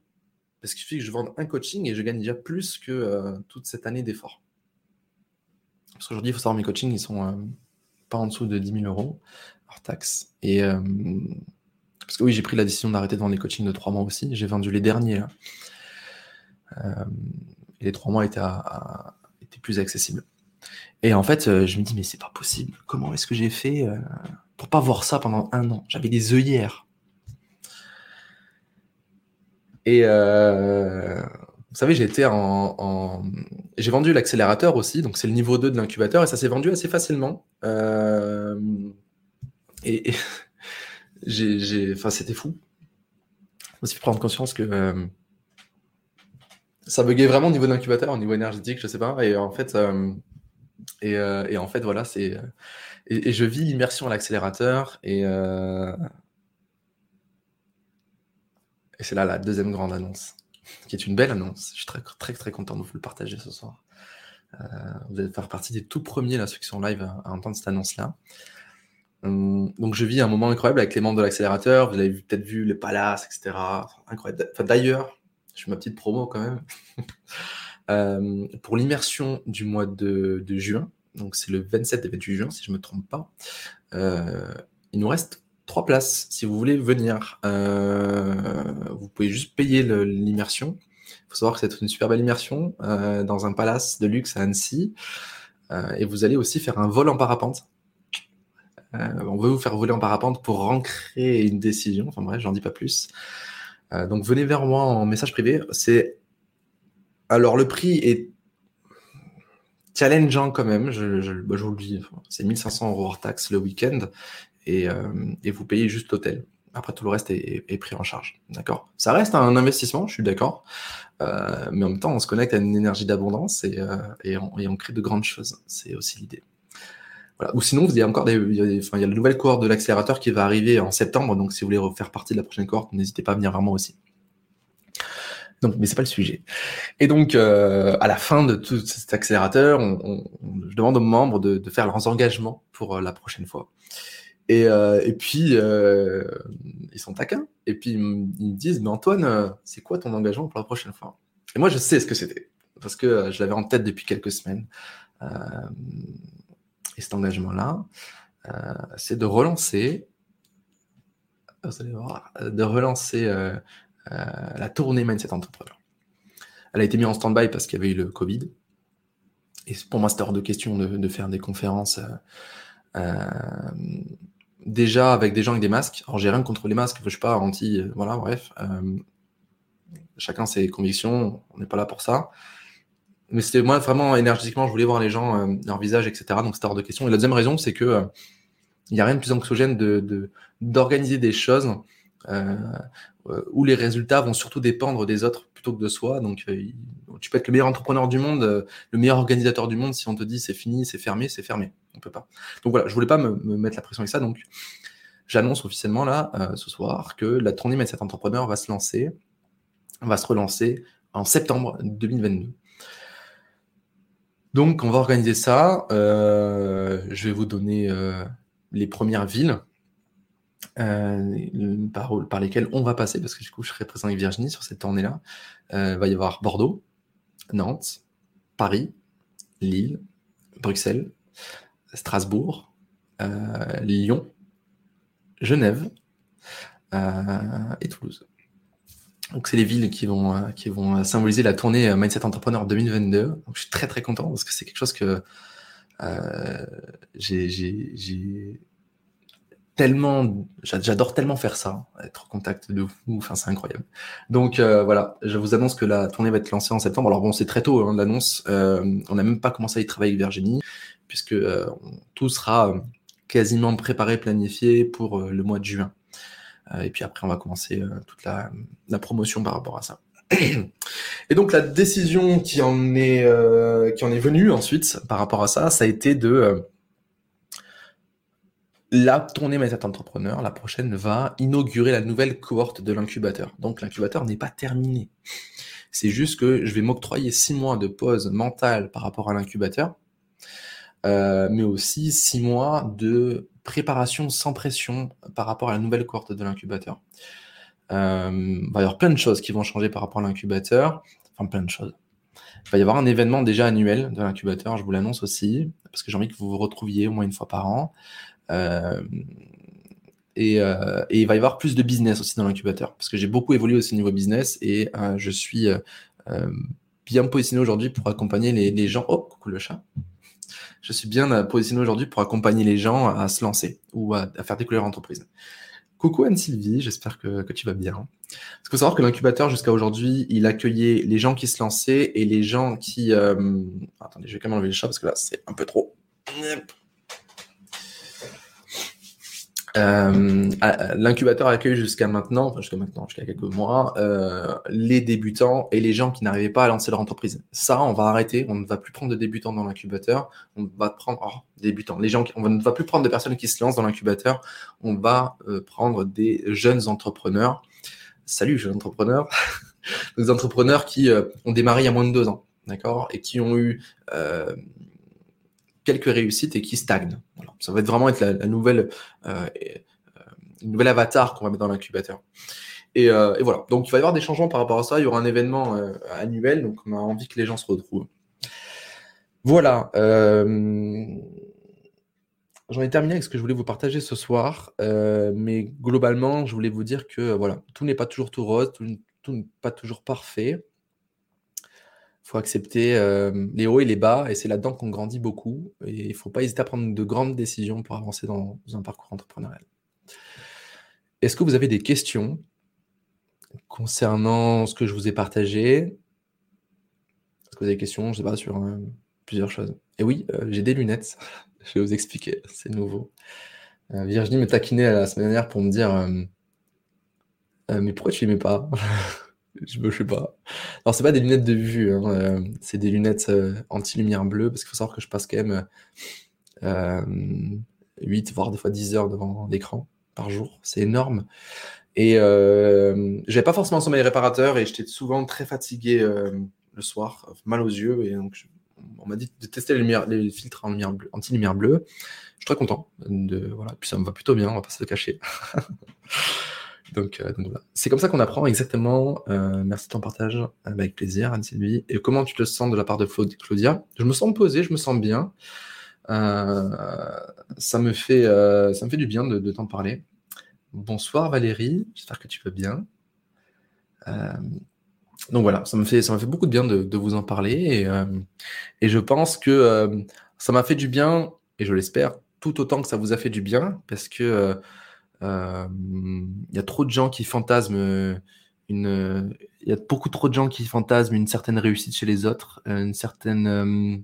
parce qu'il suffit que je vende un coaching et je gagne déjà plus que euh, toute cette année d'effort. Parce qu'aujourd'hui, il faut savoir, mes coachings, ils sont euh, pas en dessous de 10 000 euros hors taxe. Et parce que oui, j'ai pris la décision d'arrêter de vendre les coachings de trois mois aussi. J'ai vendu les derniers. les trois mois étaient, étaient plus accessibles. Et en fait, je me dis, mais c'est pas possible. Comment est-ce que j'ai fait pour pas voir ça pendant un an? J'avais des œillères. Et euh, vous savez, j'ai en, j'ai vendu l'accélérateur aussi, donc c'est le niveau 2 de l'incubateur, et ça s'est vendu assez facilement. Euh, et, j'ai, enfin, c'était fou. Aussi prendre conscience que euh, ça buguait vraiment au niveau de l'incubateur, au niveau énergétique, je sais pas. Et en fait, et, et, en fait, voilà, c'est et, je vis l'immersion à l'accélérateur et, euh, et c'est là la deuxième grande annonce, qui est une belle annonce. Je suis très très très content de vous le partager ce soir. Euh, vous allez faire partie des tout premiers, là, ceux qui sont live, à, entendre cette annonce-là. Hum, donc je vis un moment incroyable avec les membres de l'accélérateur. Vous avez peut-être vu les palaces, etc. D'ailleurs, je fais ma petite promo quand même. Euh, pour l'immersion du mois de, de juin, Donc c'est le 27 et 28 juin, si je ne me trompe pas. il nous reste trois places si vous voulez venir. vous pouvez juste payer l'immersion. Il faut savoir que c'est une super belle immersion dans un palace de luxe à Annecy. et vous allez aussi faire un vol en parapente. on veut vous faire voler en parapente pour ancrer une décision. Enfin bref, j'en dis pas plus. donc venez vers moi en message privé. C'est alors le prix est challengeant quand même, je, bah, vous le dis, c'est 1500 euros hors taxe le week-end euh, et, vous payez juste l'hôtel. Après, tout le reste est, pris en charge. D'accord? Ça reste un investissement, je suis d'accord. Euh, mais en même temps, on se connecte à une énergie d'abondance et, euh, on, crée de grandes choses. C'est aussi l'idée. Ou sinon, il y a encore des, enfin, il y a la nouvelle cohorte de l'accélérateur qui va arriver en septembre. Donc, si vous voulez refaire partie de la prochaine cohorte, n'hésitez pas à venir vers moi aussi. Donc, mais c'est pas le sujet. Et donc, euh, à la fin de tout cet accélérateur, on, je demande aux membres de, de, faire leurs engagements pour euh, la prochaine fois. Et, euh, et puis, euh, ils sont taquins. Et puis, ils me disent, mais Antoine, euh, c'est quoi ton engagement pour la prochaine fois? Et moi, je sais ce que c'était, parce que je l'avais en tête depuis quelques semaines. et cet engagement-là, c'est de relancer, voir, de relancer la tournée Mindset Entrepreneur. Elle a été mise en stand-by parce qu'il y avait eu le Covid. Et pour moi, c'était hors de question de, faire des conférences déjà avec des gens avec des masques. Alors, j'ai rien contre les masques, je suis pas anti. voilà, bref. chacun ses convictions, on n'est pas là pour ça. Mais c'était moi vraiment énergétiquement, je voulais voir les gens, leur visage, etc. Donc c'était hors de question. Et la deuxième raison, c'est que il n'y a rien de plus anxiogène de d'organiser des choses euh, où les résultats vont surtout dépendre des autres plutôt que de soi. Donc, euh, tu peux être le meilleur entrepreneur du monde, euh, le meilleur organisateur du monde, si on te dit c'est fini, c'est fermé, c'est fermé. On peut pas. Donc voilà, je voulais pas me, mettre la pression avec ça. Donc, j'annonce officiellement là, ce soir, que la tournée Mindset Entrepreneur va se lancer, va se relancer en septembre 2022. Donc, on va organiser ça. je vais vous donner les premières villes euh, par, par, lesquels on va passer, parce que du coup, je serai présent avec Virginie sur cette tournée-là. Euh, il va y avoir Bordeaux, Nantes, Paris, Lille, Bruxelles, Strasbourg, euh, Lyon, Genève et Toulouse. Donc, c'est les villes qui vont, vont symboliser la tournée Mindset Entrepreneur 2022. Donc, je suis très très content parce que c'est quelque chose que j'adore tellement faire ça, être au contact de vous, enfin c'est incroyable. Donc euh, voilà, je vous annonce que la tournée va être lancée en septembre. Alors bon, c'est très tôt hein, l'annonce, euh, on n'a même pas commencé à y travailler avec Virginie, puisque euh, tout sera quasiment préparé, planifié pour le mois de juin. et puis après, on va commencer toute la, la, promotion par rapport à ça. Et donc la décision qui en est qui en est venue ensuite par rapport à ça, ça a été de la tournée Mindset Entrepreneur, la prochaine, va inaugurer la nouvelle cohorte de l'incubateur. Donc l'incubateur n'est pas terminé. C'est juste que je vais m'octroyer six mois de pause mentale par rapport à l'incubateur, euh, mais aussi six mois de préparation sans pression par rapport à la nouvelle cohorte de l'incubateur. Euh, il va y avoir plein de choses qui vont changer par rapport à l'incubateur, enfin plein de choses. Il va y avoir un événement déjà annuel de l'incubateur, je vous l'annonce aussi, parce que j'ai envie que vous vous retrouviez au moins une fois par an. Euh, euh, et, il va y avoir plus de business aussi dans l'incubateur, parce que j'ai beaucoup évolué aussi au niveau business et euh, je suis bien positionné aujourd'hui pour accompagner les, gens. Oh, coucou le chat. Je suis bien positionné aujourd'hui pour accompagner les gens à se lancer ou à, faire découvrir l'entreprise. Coucou Anne-Sylvie, j'espère que, tu vas bien. Il faut savoir que l'incubateur, jusqu'à aujourd'hui, il accueillait les gens qui se lançaient et les gens qui... Attendez, je vais quand même enlever le chat parce que là, c'est un peu trop. Euh, L'incubateur accueille jusqu'à maintenant, enfin jusqu'à maintenant, jusqu'à quelques mois, euh, les débutants et les gens qui n'arrivaient pas à lancer leur entreprise. Ça, on va arrêter. On ne va plus prendre de débutants dans l'incubateur. On va prendre oh, débutants. Les gens, qui, on ne va plus prendre de personnes qui se lancent dans l'incubateur. On va euh, prendre des jeunes entrepreneurs. Salut, jeunes entrepreneurs. des entrepreneurs qui euh, ont démarré il y a moins de deux ans, d'accord, et qui ont eu euh, quelques réussites et qui stagnent. Ça va être vraiment être la, nouvelle, euh, euh, avatar qu'on va mettre dans l'incubateur. Euh, et, voilà. Donc il va y avoir des changements par rapport à ça. Il y aura un événement annuel, donc on a envie que les gens se retrouvent. Voilà. J'en ai terminé avec ce que je voulais vous partager ce soir, mais globalement, je voulais vous dire que voilà, tout n'est pas toujours tout rose, tout, n'est pas toujours parfait. Faut accepter euh, les hauts et les bas, et c'est là-dedans qu'on grandit beaucoup. Et il ne faut pas hésiter à prendre de grandes décisions pour avancer dans un parcours entrepreneurial. Est-ce que vous avez des questions concernant ce que je vous ai partagé? Est-ce que vous avez des questions, je sais pas, sur plusieurs choses Et oui, j'ai des lunettes. Je vais vous expliquer, c'est nouveau. Euh, Virginie me taquinait la semaine dernière pour me dire euh, euh, Mais pourquoi tu les mets pas? Je ne sais pas. Alors, c'est pas des lunettes de vue, hein, c'est des lunettes anti-lumière bleue, parce qu'il faut savoir que je passe quand même 8, voire des fois 10 heures devant l'écran par jour. C'est énorme. Et euh, j'avais pas forcément sommeil réparateur et j'étais souvent très fatigué le soir, mal aux yeux. Et donc, on m'a dit de tester les, filtres en lumière anti-lumière bleue. Je suis très content. De, voilà. Puis ça me va plutôt bien, on va pas se le cacher. donc, euh, donc, voilà. C'est comme ça qu'on apprend exactement. Euh, merci de ton partage. Euh, avec plaisir, Anne-Sylvie. Et comment tu te sens de la part de Claudia? Je me sens posé, je me sens bien. ça, me fait, ça me fait du bien de, de t'en parler. Bonsoir Valérie, j'espère que tu vas bien donc voilà, ça me fait, ça m'a fait beaucoup de bien de, vous en parler et, je pense que ça m'a fait du bien et je l'espère tout autant que ça vous a fait du bien parce que il y a trop de gens qui fantasment une, il y a beaucoup trop de gens qui fantasment une certaine réussite chez les autres, une certaine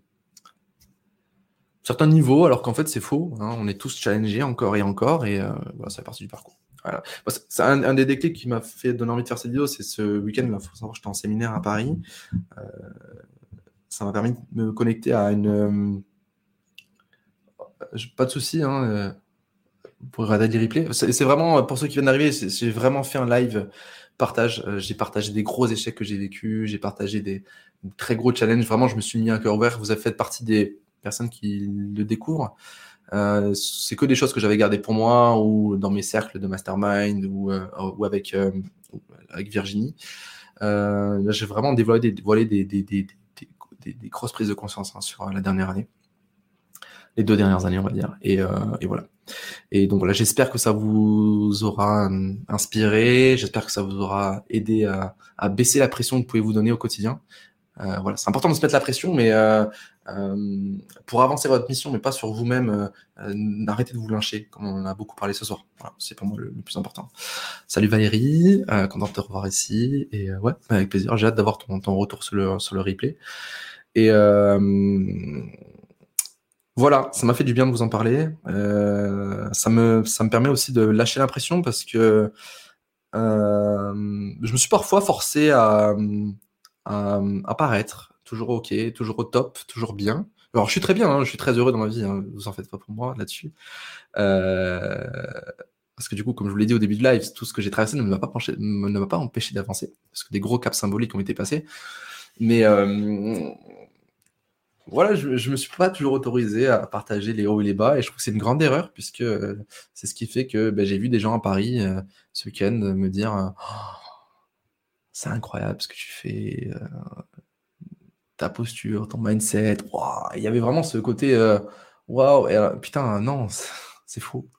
certain niveau, alors qu'en fait c'est faux. Hein. on est tous challengés encore et encore et voilà, ça fait partie du parcours. Voilà. C'est un, des déclics qui m'a fait donner envie de faire cette vidéo, c'est ce week-end. Il faut savoir que j'étais en séminaire à Paris. Euh, ça m'a permis de me connecter à une. Euh, pas de souci, hein, euh, pour regarder les replays. C'est vraiment, pour ceux qui viennent d'arriver, j'ai vraiment fait un live partage. j'ai partagé des gros échecs que j'ai vécus, j'ai partagé des très gros challenges. Vraiment, je me suis mis un cœur ouvert. Vous avez fait partie des personnes qui le découvrent. Euh, c'est que des choses que j'avais gardées pour moi ou dans mes cercles de mastermind ou, euh, avec, euh, avec Virginie. j'ai vraiment dévoilé, des, grosses prises de conscience hein, sur la dernière année, les deux dernières années, on va dire. Et, et voilà. Et donc voilà, j'espère que ça vous aura inspiré, j'espère que ça vous aura aidé à, à baisser la pression que vous pouvez vous donner au quotidien. Euh, voilà, c'est important de se mettre la pression, mais euh, euh, pour avancer votre mission, mais pas sur vous-même, n'arrêtez de vous lyncher, comme on a beaucoup parlé ce soir. Voilà, c'est pour moi le, plus important. Salut Valérie, content de te revoir ici, et ouais, avec plaisir. J'ai hâte d'avoir ton, ton, retour sur le, sur le replay. Et voilà, ça m'a fait du bien de vous en parler. ça me ça me permet aussi de lâcher l'impression parce que je me suis parfois forcé à apparaître, toujours ok, toujours au top, toujours bien. Alors je suis très bien, hein, je suis très heureux dans ma vie, hein, vous en faites pas pour moi là-dessus. Euh, parce que du coup, comme je vous l'ai dit au début de live, tout ce que j'ai traversé ne m'a pas, ne m'a pas empêché d'avancer, parce que des gros caps symboliques ont été passés. Mais euh, voilà, je, je me suis pas toujours autorisé à partager les hauts et les bas, et je trouve que c'est une grande erreur, puisque euh, c'est ce qui fait que ben, j'ai vu des gens à Paris ce week-end me dire c'est incroyable ce que tu fais, euh, ta posture, ton mindset. Il y avait vraiment ce côté euh, waouh, wow, putain, non, c'est faux.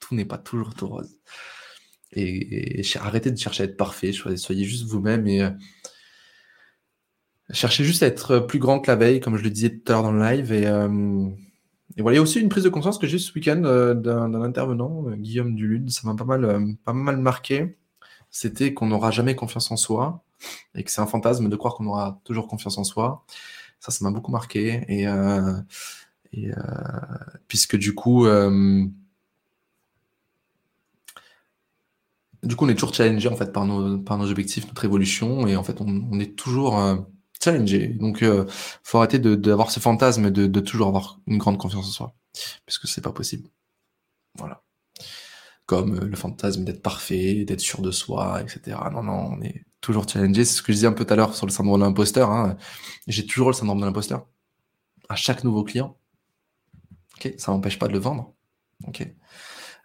Tout n'est pas toujours tout rose. Et, arrêtez de chercher à être parfait, soyez juste vous-même et euh, cherchez juste à être plus grand que la veille, comme je le disais tout à l'heure dans le live. Et, voilà, il y a aussi une prise de conscience que j'ai ce week-end d'un intervenant, Guillaume Dulude, ça m'a pas mal, pas mal marqué c'était qu'on n'aura jamais confiance en soi et que c'est un fantasme de croire qu'on aura toujours confiance en soi. Ça, ça m'a beaucoup marqué. Et, euh, et euh, puisque du coup, euh, du coup, on est toujours challengé en fait par nos, par nos objectifs, notre évolution, et en fait, on, est toujours challengé. Donc, il faut arrêter d'avoir ce fantasme de, de toujours avoir une grande confiance en soi, puisque c'est pas possible. Voilà comme euh, le fantasme d'être parfait, d'être sûr de soi, etc. Non, non, on est toujours challengé. C'est ce que je disais un peu tout à l'heure sur le syndrome de l'imposteur. Hein. J'ai toujours le syndrome de l'imposteur. À chaque nouveau client. Ok, ça m'empêche pas de le vendre. Ok.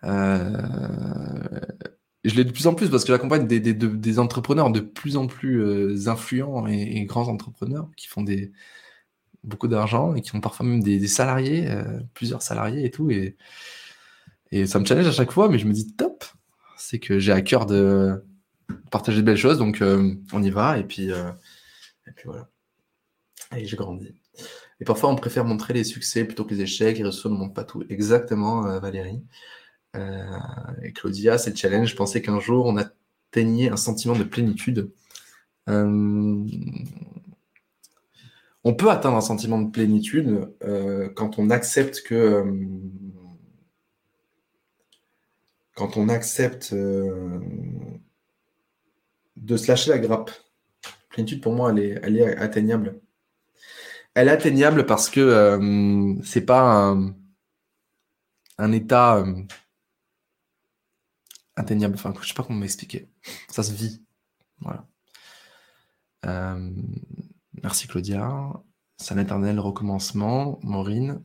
Euh... Je l'ai de plus en plus parce que j'accompagne des, entrepreneurs de plus en plus euh, influents et, grands entrepreneurs qui font beaucoup d'argent et qui ont parfois même des, salariés, plusieurs salariés et tout. Et, ça me challenge à chaque fois, mais je me dis top, c'est que j'ai à cœur de partager de belles choses, donc on y va et puis, voilà. Et j'ai grandi. Et parfois, on préfère montrer les succès plutôt que les échecs. Les réseaux ne montrent pas tout. Exactement, euh, Valérie. Euh, Claudia, c'est le challenge. Je pensais qu'un jour, on atteignait un sentiment de plénitude. Euh, on peut atteindre un sentiment de plénitude quand on accepte que. quand on accepte de se lâcher la grappe. Plénitude, pour moi, elle est, atteignable. Elle est atteignable parce que euh, c'est pas un, état euh, atteignable. Enfin, je sais pas comment m'expliquer. Ça se vit. Voilà. Euh, merci Claudia. C'est un éternel recommencement. Maureen.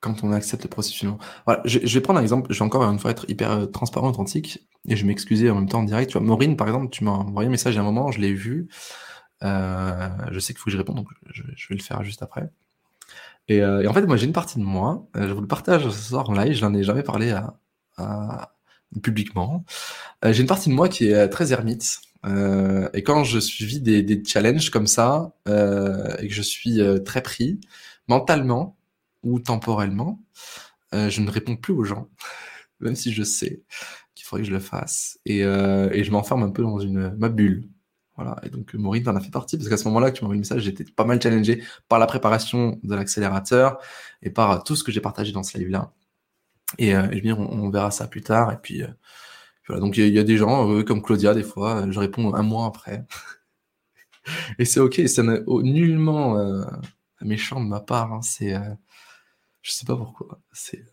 Quand on accepte le processus. Voilà, je, vais prendre un exemple. Je vais encore une fois être hyper transparent, authentique. Et je vais m'excuser en même temps en direct. Tu vois, Maureen, par exemple, tu m'as envoyé un message a un moment, je l'ai vu. Euh, je sais qu'il faut que je réponde, donc je, vais le faire juste après. Et, euh, en fait, moi, j'ai une partie de moi, euh, je vous le partage ce soir en live, je n'en ai jamais parlé à, publiquement. j'ai une partie de moi qui est très ermite. et quand je suis des, des challenges comme ça, et que je suis très pris, mentalement ou temporellement, je ne réponds plus aux gens, même si je sais qu'il faudrait que je le fasse. Et, et je m'enferme un peu dans une ma bulle. Et donc, Maureen en a fait partie, parce qu'à ce moment-là, tu m'as envoyé le message, j'étais pas mal challengé par la préparation de l'accélérateur et par tout ce que j'ai partagé dans ce live-là. Et, euh, je veux dire, on, verra ça plus tard. Et puis, euh, voilà. Donc, il y, a des gens, euh, comme Claudia, des fois, je réponds un mois après. et c'est ok, ça n'est nullement méchant de ma part. Hein. C'est, je sais pas pourquoi. C'est,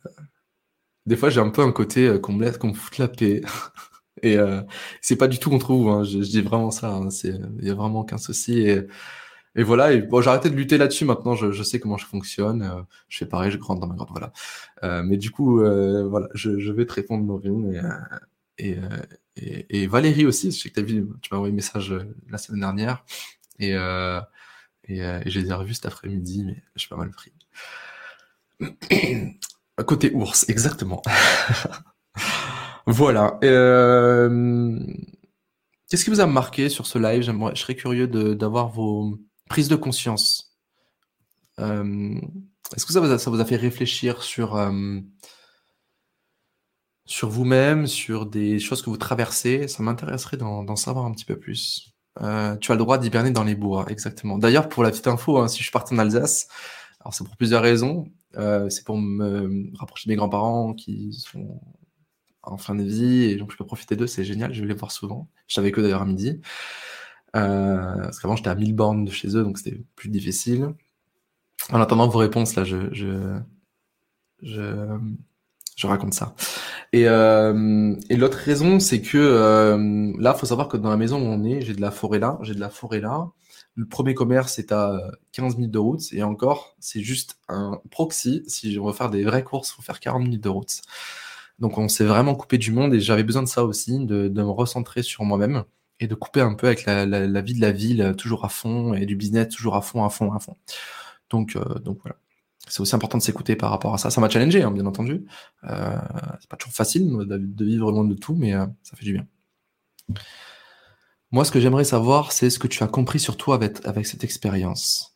des fois, j'ai un peu un côté qu'on me laisse, qu'on me foute la paix. Et euh, c'est pas du tout contre vous, hein, je, dis vraiment ça. Hein, il y a vraiment aucun souci. Et, voilà. Bon, j'ai arrêté de lutter là-dessus. Maintenant, je, je, sais comment je fonctionne. Euh, je fais pareil, je grande dans ma grotte. Voilà. Euh, mais du coup, euh, voilà, je, je, vais te répondre, Maureen. Et, et, et, et, Valérie aussi. Je sais que as vu, tu m'as envoyé un message la semaine dernière. Et, et, j'ai les revu cet après-midi, mais je suis pas mal pris. Côté ours, exactement. Voilà. Euh, qu'est-ce qui vous a marqué sur ce live? Je serais curieux d'avoir vos prises de conscience. Euh, est-ce que ça vous, a, fait réfléchir sur, euh, sur vous-même, sur des choses que vous traversez? Ça m'intéresserait d'en savoir un petit peu plus. tu as le droit d'hiberner dans les bois, exactement. D'ailleurs, pour la petite info, hein, si je suis parti en Alsace, c'est pour plusieurs raisons. c'est pour me rapprocher de mes grands-parents qui sont en fin de vie, et donc je peux profiter d'eux, c'est génial, je vais les voir souvent. Je savais que d'ailleurs à midi. Euh, parce qu'avant j'étais à 1000 bornes de chez eux, donc c'était plus difficile. En attendant vos réponses, là, je, je, je, je raconte ça. Et, euh, et l'autre raison, c'est que euh, là, faut savoir que dans la maison où on est, j'ai de la forêt là, j'ai de la forêt là. Le premier commerce est à 15 minutes de route, et encore, c'est juste un proxy. Si on veut faire des vraies courses, il faut faire 40 minutes de route. Donc on s'est vraiment coupé du monde et j'avais besoin de ça aussi, de, me recentrer sur moi-même et de couper un peu avec la, vie de la ville euh, toujours à fond et du business toujours à fond, à fond, à fond. Donc, euh, donc voilà. C'est aussi important de s'écouter par rapport à ça. Ça m'a challengé, hein, bien entendu. Euh, c'est pas toujours facile de, vivre loin de tout, mais euh, ça fait du bien. Moi, ce que j'aimerais savoir, c'est ce que tu as compris sur toi avec, avec cette expérience.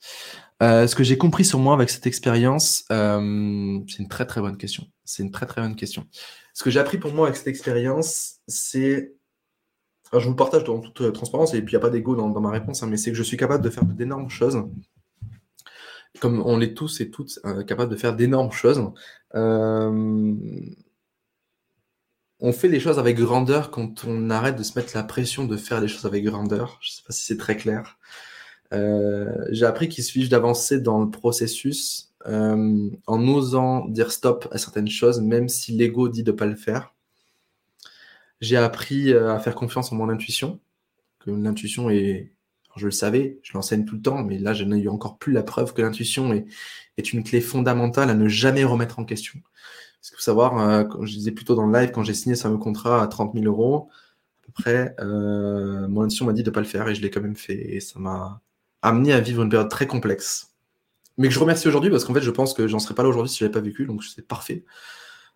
Ce que j'ai compris sur moi avec cette expérience, c'est une très très bonne question. C'est une très très bonne question. Ce que j'ai appris pour moi avec cette expérience, c'est. Je vous partage dans toute euh, transparence, et puis il n'y a pas d'ego dans, ma réponse, hein, mais c'est que je suis capable de faire d'énormes choses. Comme on l'est tous et toutes euh, capables de faire d'énormes choses. Euh, on fait des choses avec grandeur quand on arrête de se mettre la pression de faire des choses avec grandeur. Je ne sais pas si c'est très clair. J'ai appris qu'il suffit d'avancer dans le processus euh, en osant dire stop à certaines choses, même si l'ego dit de ne pas le faire. J'ai appris euh, à faire confiance en mon intuition, que l'intuition est, je le savais, je l'enseigne tout le temps, mais là, je n'ai eu encore plus la preuve que l'intuition est, est, une clé fondamentale à ne jamais remettre en question. Parce qu'il faut savoir, euh, je disais plutôt dans le live, quand j'ai signé ce fameux contrat à 30 000 euros, à peu près, mon intuition m'a dit de ne pas le faire et je l'ai quand même fait. Et ça m'a amené à vivre une période très complexe. Mais que je remercie aujourd'hui parce qu'en fait, je pense que j'en serais pas là aujourd'hui si je l'avais pas vécu, donc c'est parfait.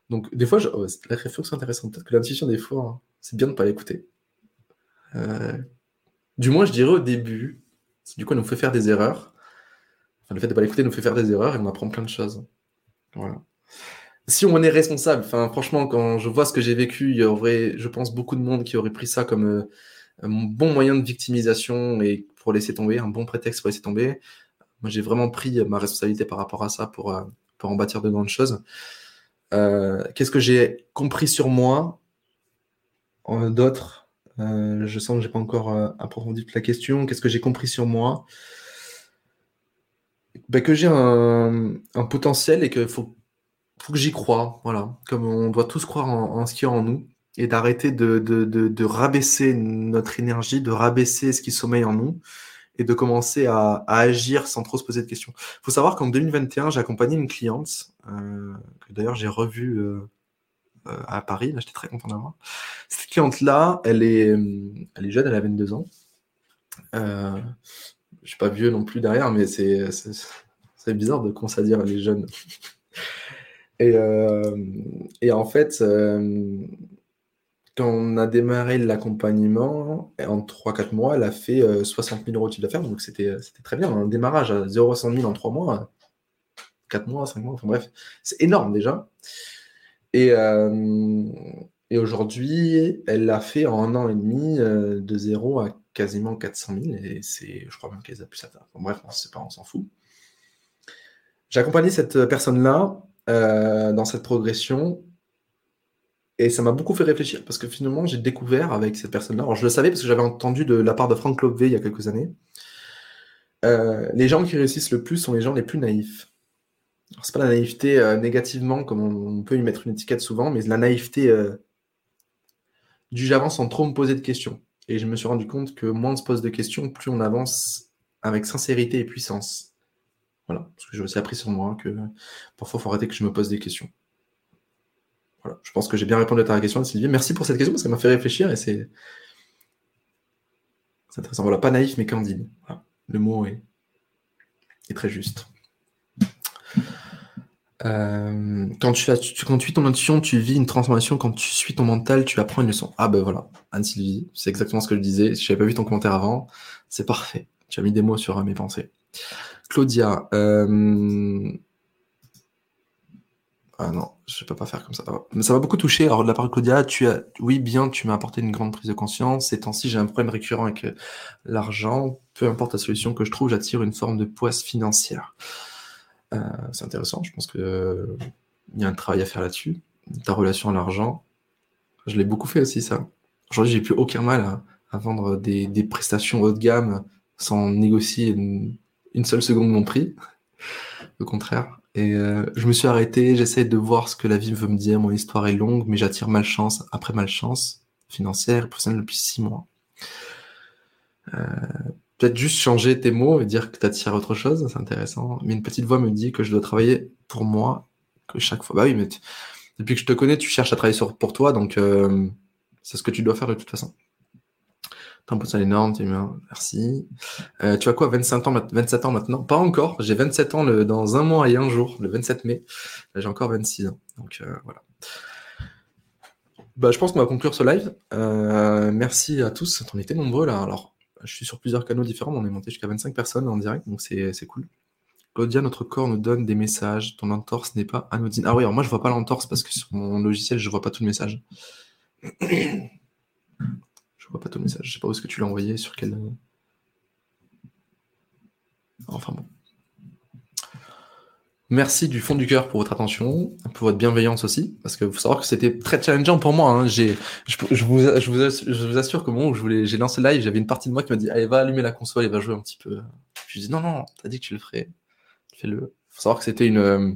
Donc, des fois, je... la réflexion intéressante. Peut-être que l'intuition, des fois, hein, c'est bien de ne pas l'écouter. Euh, du moins, je dirais au début, du coup, elle nous fait faire des erreurs. Enfin, le fait de ne pas l'écouter nous fait faire des erreurs et on apprend plein de choses. Voilà. Si on est responsable, enfin, franchement, quand je vois ce que j'ai vécu, il y aurait, je pense, beaucoup de monde qui aurait pris ça comme euh, un bon moyen de victimisation et pour laisser tomber, un bon prétexte pour laisser tomber. Moi, j'ai vraiment pris ma responsabilité par rapport à ça pour, euh, pour en bâtir de grandes choses. Euh, qu'est-ce que j'ai compris sur moi? D'autres, je sens que j'ai pas encore approfondi toute la question. Qu'est-ce que j'ai compris sur moi? Ben, Que j'ai un, potentiel et qu'il faut faut que j'y croie, voilà. Comme on doit tous croire en, ce qui est en nous et d'arrêter de, de, de, rabaisser notre énergie, de rabaisser ce qui sommeille en nous et de commencer à, agir sans trop se poser de questions. Il faut savoir qu'en 2021, j'ai accompagné une cliente, euh, que d'ailleurs j'ai revue euh, euh, à Paris, là j'étais très content d'avoir. Cette cliente-là, elle est, elle est jeune, elle a 22 ans. Euh, je suis pas vieux non plus derrière, mais c'est, bizarre de commencer à dire elle est jeune. Et, et en fait, quand on a démarré l'accompagnement, en 3-4 mois, elle a fait 60 euh, 000 euros de chiffre d'affaires. Donc c'était très bien. Un démarrage à 0 100 000 en 3 mois, 4 mois, 5 mois, enfin bref, c'est énorme déjà. Et, et aujourd'hui, elle l'a fait en un an et demi de 0 à quasiment 400 000. Et c'est, je crois même qu'elle a plus ça. Enfin, bref, on sait pas, on s'en fout. J'ai accompagné cette personne-là euh, dans cette progression. Et ça m'a beaucoup fait réfléchir parce que finalement, j'ai découvert avec cette personne-là, alors je le savais parce que j'avais entendu de la part de Frank Lobvé il y a quelques années, euh, les gens qui réussissent le plus sont les gens les plus naïfs. C'est pas la naïveté euh, négativement comme on, peut y mettre une étiquette souvent, mais la naïveté du j'avance sans trop me poser de questions. Et je me suis rendu compte que moins on se pose de questions, plus on avance avec sincérité et puissance. Voilà, parce que j'ai aussi appris sur moi que parfois il faut arrêter que je me pose des questions. Je pense que j'ai bien répondu à ta question, Sylvie. Merci pour cette question parce qu'elle m'a fait réfléchir et c'est intéressant. Voilà, pas naïf mais candide. Le mot est, très juste. Euh, quand, tu, as, tu, suis ton intuition, tu vis une transformation. Quand tu suis ton mental, tu apprends une leçon. Ah ben voilà, Anne-Sylvie, c'est exactement ce que je disais. Je n'avais pas vu ton commentaire avant. C'est parfait. Tu as mis des mots sur mes pensées. Claudia. Euh, ah non, je peux pas faire comme ça. Mais ça m'a beaucoup touché. Alors, de la part de Claudia, tu as, oui, bien, tu m'as apporté une grande prise de conscience. Ces temps-ci, j'ai un problème récurrent avec euh, l'argent. Peu importe la solution que je trouve, j'attire une forme de poisse financière. Euh, c'est intéressant. Je pense qu'il il y a un travail à faire là-dessus. Ta relation à l'argent, je l'ai beaucoup fait aussi, ça. Aujourd'hui, j'ai plus aucun mal à, vendre des, des, prestations haut de gamme sans négocier une, une seule seconde mon prix. Au contraire. Et euh, je me suis arrêté, j'essaie de voir ce que la vie veut me dire. Mon histoire est longue, mais j'attire malchance après malchance financière et professionnelle depuis six mois. Euh, peut-être juste changer tes mots et dire que tu autre chose, c'est intéressant. Mais une petite voix me dit que je dois travailler pour moi, que chaque fois. Bah oui, mais depuis que je te connais, tu cherches à travailler sur... pour toi, donc euh, c'est ce que tu dois faire de toute façon. T'as un potentiel énorme, tu bien, merci. Euh, tu as quoi, 25 ans, 27 ans maintenant? Pas encore, j'ai 27 ans dans un mois et un jour, le 27 mai. J'ai encore 26 ans, donc euh, voilà. Bah, je pense qu'on va conclure ce live. Euh, merci à tous, on était nombreux là. Alors, je suis sur plusieurs canaux différents, on est monté jusqu'à 25 personnes en direct, donc c'est cool. Claudia, notre corps nous donne des messages. Ton entorse n'est pas anodine. Ah oui, alors moi je vois pas l'entorse parce que sur mon logiciel je vois pas tout le message. Je vois pas ton message. Je sais pas où est-ce que tu l'as envoyé, sur quel. Enfin bon. Merci du fond du cœur pour votre attention, pour votre bienveillance aussi, parce que faut savoir que c'était très challengeant pour moi. Hein. Je, vous, je, assure, que moment où j'ai lancé le live, j'avais une partie de moi qui m'a dit Allez, va allumer la console et va jouer un petit peu. Je lui ai dit Non, non, t'as dit que tu le ferais. Fais-le. faut savoir que c'était une. Euh,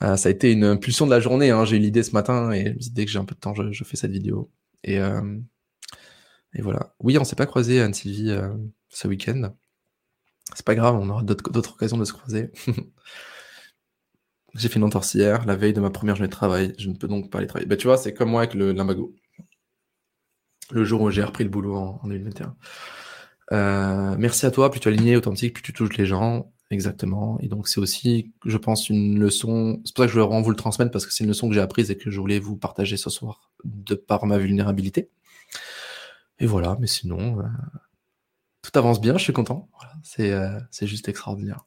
ça a été une impulsion de la journée. Hein. J'ai eu l'idée ce matin et je dès que j'ai un peu de temps, je fais cette vidéo. Et, euh, et voilà. Oui, on s'est pas croisé, Anne-Sylvie, euh, ce week-end. C'est pas grave, on aura d'autres occasions de se croiser. J'ai fait une entorsière la veille de ma première journée de travail. Je ne peux donc pas aller travailler. Bah, tu vois, c'est comme moi avec le limbago. Le jour où j'ai repris le boulot en, 2021. Euh, merci à toi, plus tu es aligné, authentique, plus tu touches les gens. Exactement. Et donc, c'est aussi, je pense, une leçon. C'est pour ça que je voulais vous le transmettre parce que c'est une leçon que j'ai apprise et que je voulais vous partager ce soir de par ma vulnérabilité. Et voilà, mais sinon, euh, tout avance bien, je suis content. c'est, euh, c'est juste extraordinaire.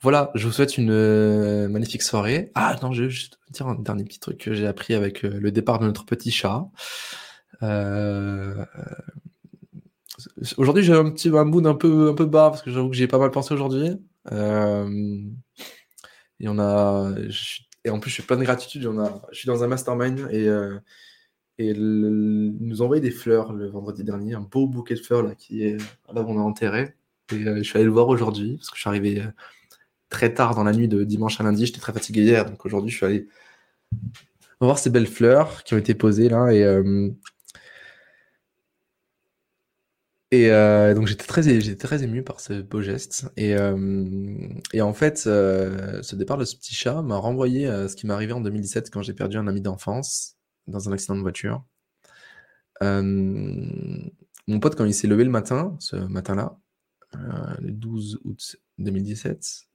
Voilà, je vous souhaite une euh, magnifique soirée. Ah non, je vais juste dire un dernier petit truc que j'ai appris avec le départ de notre petit chat. Aujourd'hui, j'ai un petit un mood un peu, un peu bas parce que j'avoue que j'ai pas mal pensé aujourd'hui. et on a, et en plus, je suis plein de gratitude. Je suis dans un mastermind et et ils nous ont envoyé des fleurs le vendredi dernier, un beau bouquet de fleurs là, qui est là où on a enterré. Et euh, je suis allé le voir aujourd'hui parce que je suis arrivé euh, très tard dans la nuit de dimanche à lundi. J'étais très fatigué hier, donc aujourd'hui je suis allé voir ces belles fleurs qui ont été posées là. Et, euh, et donc j'étais très, j'étais très ému par ce beau geste. Et, et en fait, ce départ de ce petit chat m'a renvoyé à ce qui m'est arrivé en 2017 quand j'ai perdu un ami d'enfance dans un accident de voiture. Euh, mon pote, quand il s'est levé le matin, ce matin-là, euh, le 12 août 2017,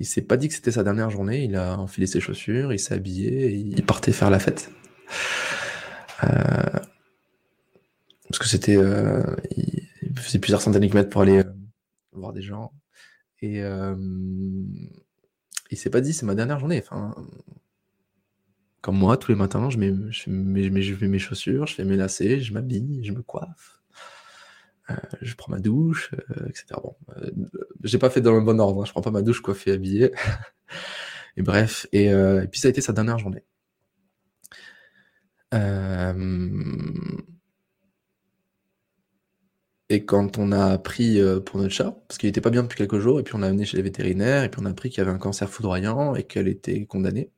il s'est pas dit que c'était sa dernière journée. Il a enfilé ses chaussures, il s'est habillé et il partait faire la fête. Euh, parce que c'était. il faisait plusieurs centaines de kilomètres pour aller voir des gens. Et il s'est pas dit c'est ma dernière journée. Enfin, comme moi, tous les matins, je mets, je, mets, je mets mes chaussures, je fais mes lacets, je m'habille, je me coiffe, euh, je prends ma douche, euh, etc. Bon, euh, j'ai pas fait dans le bon ordre, hein, je prends pas ma douche coiffée, habillée. et bref, et, puis ça a été sa dernière journée. Et quand on a appris pour notre chat, parce qu'il était pas bien depuis quelques jours, et puis on l'a amené chez les vétérinaires, et puis on a appris qu'il y avait un cancer foudroyant et qu'elle était condamnée.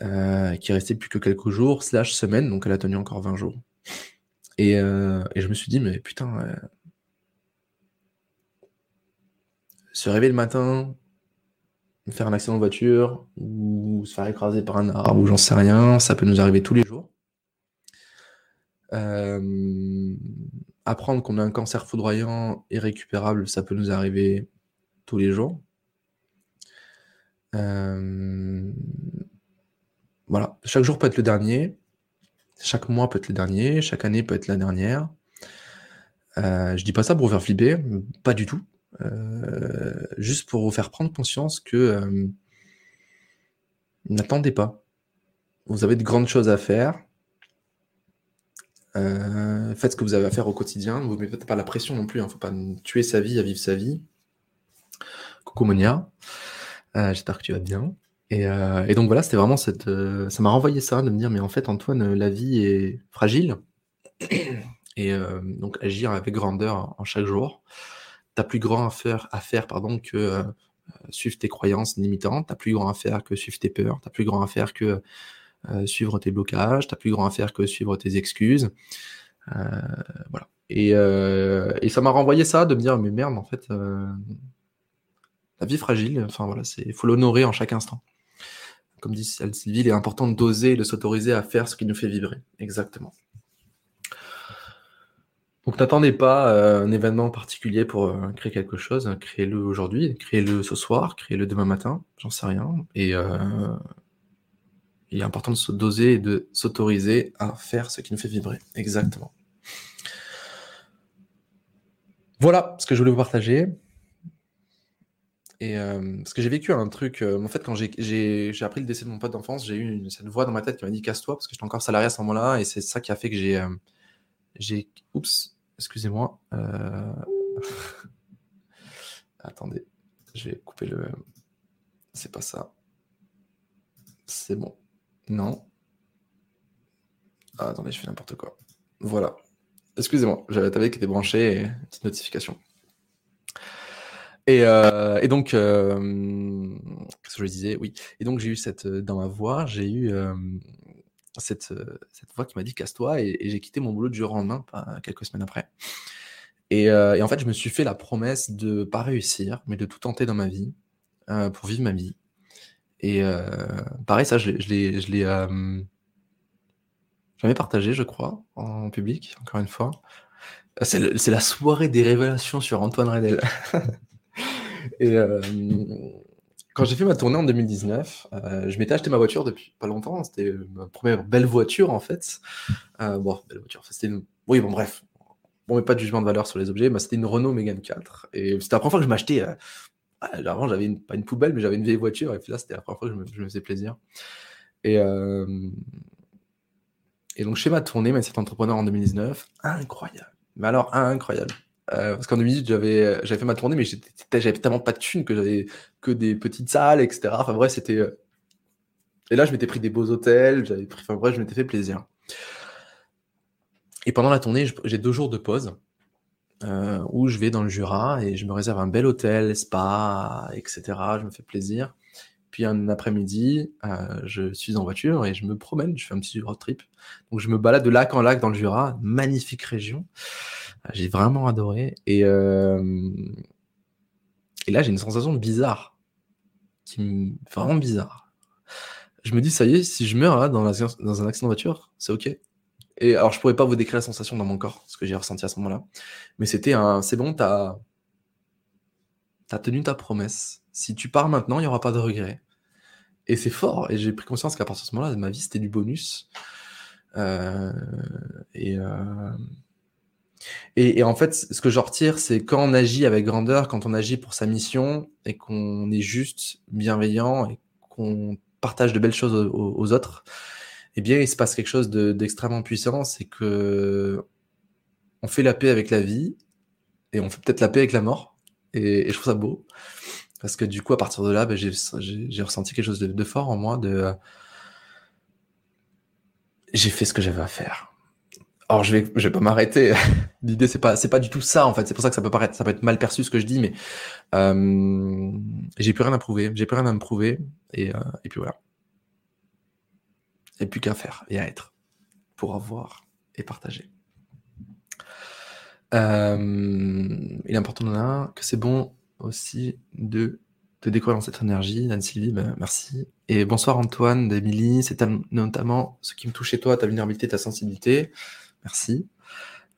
Euh, qui restait plus que quelques jours, slash semaines, donc elle a tenu encore 20 jours. Et, euh, et je me suis dit, mais putain, euh, se réveiller le matin, faire un accident de voiture, ou se faire écraser par un arbre, ou j'en sais rien, ça peut nous arriver tous les jours. Apprendre qu'on a un cancer foudroyant irrécupérable, ça peut nous arriver tous les jours. Euh, voilà, chaque jour peut être le dernier, chaque mois peut être le dernier, chaque année peut être la dernière. Euh, je dis pas ça pour vous faire flipper, pas du tout. Euh, juste pour vous faire prendre conscience que euh, n'attendez pas. Vous avez de grandes choses à faire. Faites ce que vous avez à faire au quotidien. Vous ne mettez pas la pression non plus. Il hein. ne faut pas tuer sa vie à vivre sa vie. Coucou Monia. J'espère que tu vas bien. Euh, et, donc voilà, c'était vraiment cette. Euh, ça m'a renvoyé ça, de me dire, mais en fait, Antoine, la vie est fragile. Et euh, donc agir avec grandeur en chaque jour. T'as plus grand à faire, à faire pardon, que suivre tes croyances limitantes. T'as plus grand à faire que suivre tes peurs. T'as plus grand à faire que suivre tes blocages. T'as plus grand à faire que suivre tes excuses. voilà. Et, et ça m'a renvoyé ça, de me dire, mais merde, en fait, la vie fragile, enfin voilà, c'est faut l'honorer en chaque instant comme dit Sylvie, il est important d'oser, de s'autoriser à faire ce qui nous fait vibrer. Exactement. Donc n'attendez pas euh, un événement particulier pour euh, créer quelque chose. Créez-le aujourd'hui, créez-le ce soir, créez-le demain matin, j'en sais rien. Et euh, il est important de se doser et de s'autoriser à faire ce qui nous fait vibrer. Exactement. Voilà ce que je voulais vous partager. Et euh, parce que j'ai vécu un truc, euh, en fait, quand j'ai appris le décès de mon pote d'enfance, j'ai eu une, cette voix dans ma tête qui m'a dit casse-toi parce que j'étais encore salarié à ce moment-là et c'est ça qui a fait que j'ai. Euh, j'ai oups, excusez-moi. Attendez, je vais couper le. C'est pas ça. C'est bon. Non. Ah, attendez, je fais n'importe quoi. Voilà. Excusez-moi, j'avais table qui était branchée et petite notification. Euh, et, donc, euh, qu'est-ce que je disais? Oui. Et donc, j'ai eu cette, euh, dans ma voix, j'ai eu cette, voix qui m'a dit casse-toi et, j'ai quitté mon boulot du jour au lendemain, quelques semaines après. Et, en fait, je me suis fait la promesse de pas réussir, mais de tout tenter dans ma vie pour vivre ma vie. Et pareil, ça, je l'ai, je l'ai jamais partagé, je crois, en public, encore une fois. C'est la soirée des révélations sur Antoine Redel. et euh, quand j'ai fait ma tournée en 2019, euh, je m'étais acheté ma voiture depuis pas longtemps. C'était ma première belle voiture en fait. Euh, bon, belle voiture. Une... Oui, bon, bref. Bon, mais pas de jugement de valeur sur les objets. Mais c'était une Renault Mégane 4. Et c'était la première fois que je m'achetais. Avant, j'avais pas une poubelle, mais j'avais une vieille voiture. Et puis là, c'était la première fois que je me, faisais plaisir. Et, et donc, chez ma tournée, cet entrepreneur en 2019, incroyable. Mais alors, incroyable. Euh, parce qu'en 2018, j'avais, fait ma tournée, mais j'avais tellement pas de thunes que j'avais que des petites salles, etc. Enfin bref, c'était. Euh, et là, je m'étais pris des beaux hôtels. Enfin bref, je m'étais fait plaisir. Et pendant la tournée, j'ai deux jours de pause euh, où je vais dans le Jura et je me réserve un bel hôtel, spa, etc. Je me fais plaisir. Puis un après-midi, euh, je suis en voiture et je me promène, je fais un petit road trip. Donc je me balade de lac en lac dans le Jura, magnifique région. Euh, j'ai vraiment adoré. Et, euh, et là, j'ai une sensation bizarre, qui me... vraiment bizarre. Je me dis, ça y est, si je meurs là, dans, dans un accident de voiture, c'est ok. Et alors, je pourrais pas vous décrire la sensation dans mon corps, ce que j'ai ressenti à ce moment-là. Mais c'était un, c'est bon, t'as, tenu ta promesse si tu pars maintenant, il n'y aura pas de regret. Et c'est fort. Et j'ai pris conscience qu'à partir de ce moment-là, ma vie, c'était du bonus. Euh, euh, et, et, en fait, ce que je retire, c'est quand on agit avec grandeur, quand on agit pour sa mission et qu'on est juste bienveillant et qu'on partage de belles choses aux, autres, eh bien, il se passe quelque chose d'extrêmement puissant. C'est que on fait la paix avec la vie et on fait peut-être la paix avec la mort. Et, je trouve ça beau. Parce que du coup, à partir de là, ben, j'ai ressenti quelque chose de, fort en moi. De, j'ai fait ce que j'avais à faire. Alors je vais, vais pas m'arrêter. L'idée c'est pas, pas du tout ça en fait. C'est pour ça que ça peut paraître, ça peut être mal perçu ce que je dis, mais euh, j'ai plus rien à prouver. J'ai plus rien à me prouver et, euh, et puis voilà. Et plus qu'à faire et à être pour avoir et partager. il est important que c'est bon aussi de te découvrir dans cette énergie. Anne-Sylvie, ben, merci. Et bonsoir Antoine, d'Emilie. C'est notamment ce qui me touche chez toi, ta vulnérabilité, ta sensibilité. Merci.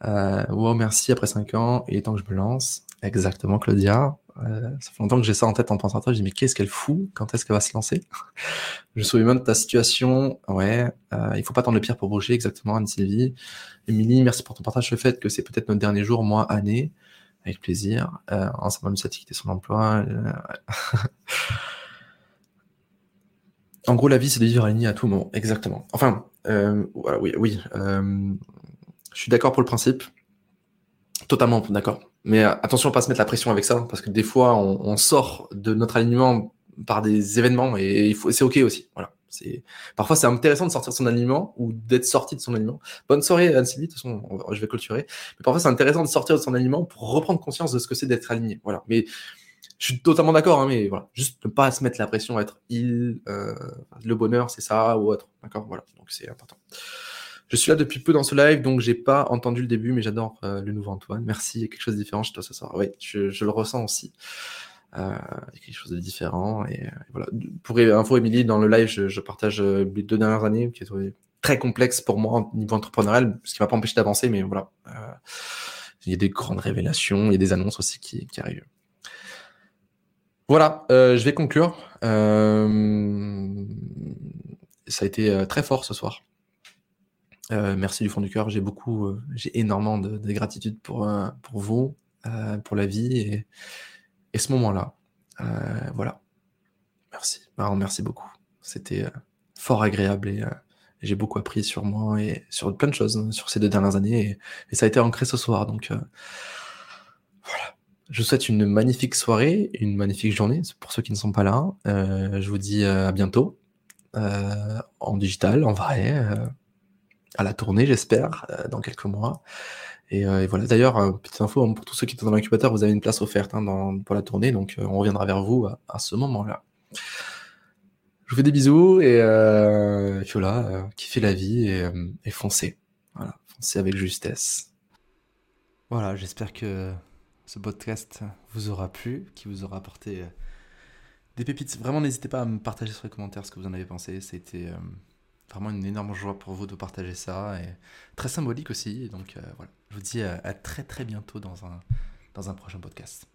Euh, wow, merci. Après 5 ans, il est temps que je me lance. Exactement, Claudia. Euh, ça fait longtemps que j'ai ça en tête en pensant à toi. Je dis, mais qu'est-ce qu'elle fout? Quand est-ce qu'elle va se lancer? Je me souviens même de ta situation. Ouais, euh, il faut pas attendre le pire pour bouger. Exactement, Anne-Sylvie. Émilie, merci pour ton partage. Le fait que c'est peut-être notre dernier jour, mois, année. Avec plaisir. Euh, ensemble, cette quitter son emploi. En gros, la vie, c'est de vivre aligné à tout moment. Exactement. Enfin, euh, oui, oui. Euh, je suis d'accord pour le principe. Totalement d'accord. Mais euh, attention à pas se mettre la pression avec ça, parce que des fois, on, on sort de notre alignement par des événements et c'est ok aussi. Voilà. C'est parfois c'est intéressant de sortir de son aliment ou d'être sorti de son aliment. Bonne soirée Anne-Sylvie, de toute façon je vais clôturer. Mais parfois c'est intéressant de sortir de son aliment pour reprendre conscience de ce que c'est d'être aligné. Voilà. Mais je suis totalement d'accord, hein, mais voilà, juste ne pas se mettre la pression à être il, euh, le bonheur c'est ça ou autre. D'accord, voilà. Donc c'est important. Je suis là depuis peu dans ce live, donc j'ai pas entendu le début, mais j'adore euh, le nouveau Antoine. Merci, il y a quelque chose de différent chez toi ce soir. Oui, je, je le ressens aussi. Euh, quelque chose de différent. Et, euh, voilà. Pour info, Émilie, dans le live, je, je, partage euh, les deux dernières années qui étaient très complexes pour moi au niveau entrepreneurial, ce qui m'a pas empêché d'avancer, mais voilà. Euh, il y a des grandes révélations, il y a des annonces aussi qui, qui arrivent. Voilà, euh, je vais conclure. Ça a été très fort ce soir. Euh, merci du fond du cœur. J'ai beaucoup, j'ai énormément de, de, gratitude pour, pour vous, pour la vie et, et ce moment-là, euh, voilà. Merci. merci beaucoup. C'était euh, fort agréable et, euh, j'ai beaucoup appris sur moi et sur plein de choses hein, sur ces deux dernières années et, ça a été ancré ce soir. Donc voilà. Je vous souhaite une magnifique soirée, une magnifique journée pour ceux qui ne sont pas là. je vous dis à bientôt en digital, en vrai, à la tournée, j'espère, dans quelques mois. Euh, et, voilà. D'ailleurs, euh, petite info hein, pour tous ceux qui sont dans l'incubateur, vous avez une place offerte hein, dans, pour la tournée, donc euh, on reviendra vers vous à, ce moment-là. Je vous fais des bisous et, euh, et voilà, kiffez la vie et, et foncez. Voilà, foncez avec justesse. Voilà, j'espère que ce podcast vous aura plu, qui vous aura apporté des pépites. Vraiment, n'hésitez pas à me partager sur les commentaires ce que vous en avez pensé. C'était vraiment une énorme joie pour vous de partager ça et très symbolique aussi. donc voilà, je vous dis à, très très bientôt dans un prochain podcast.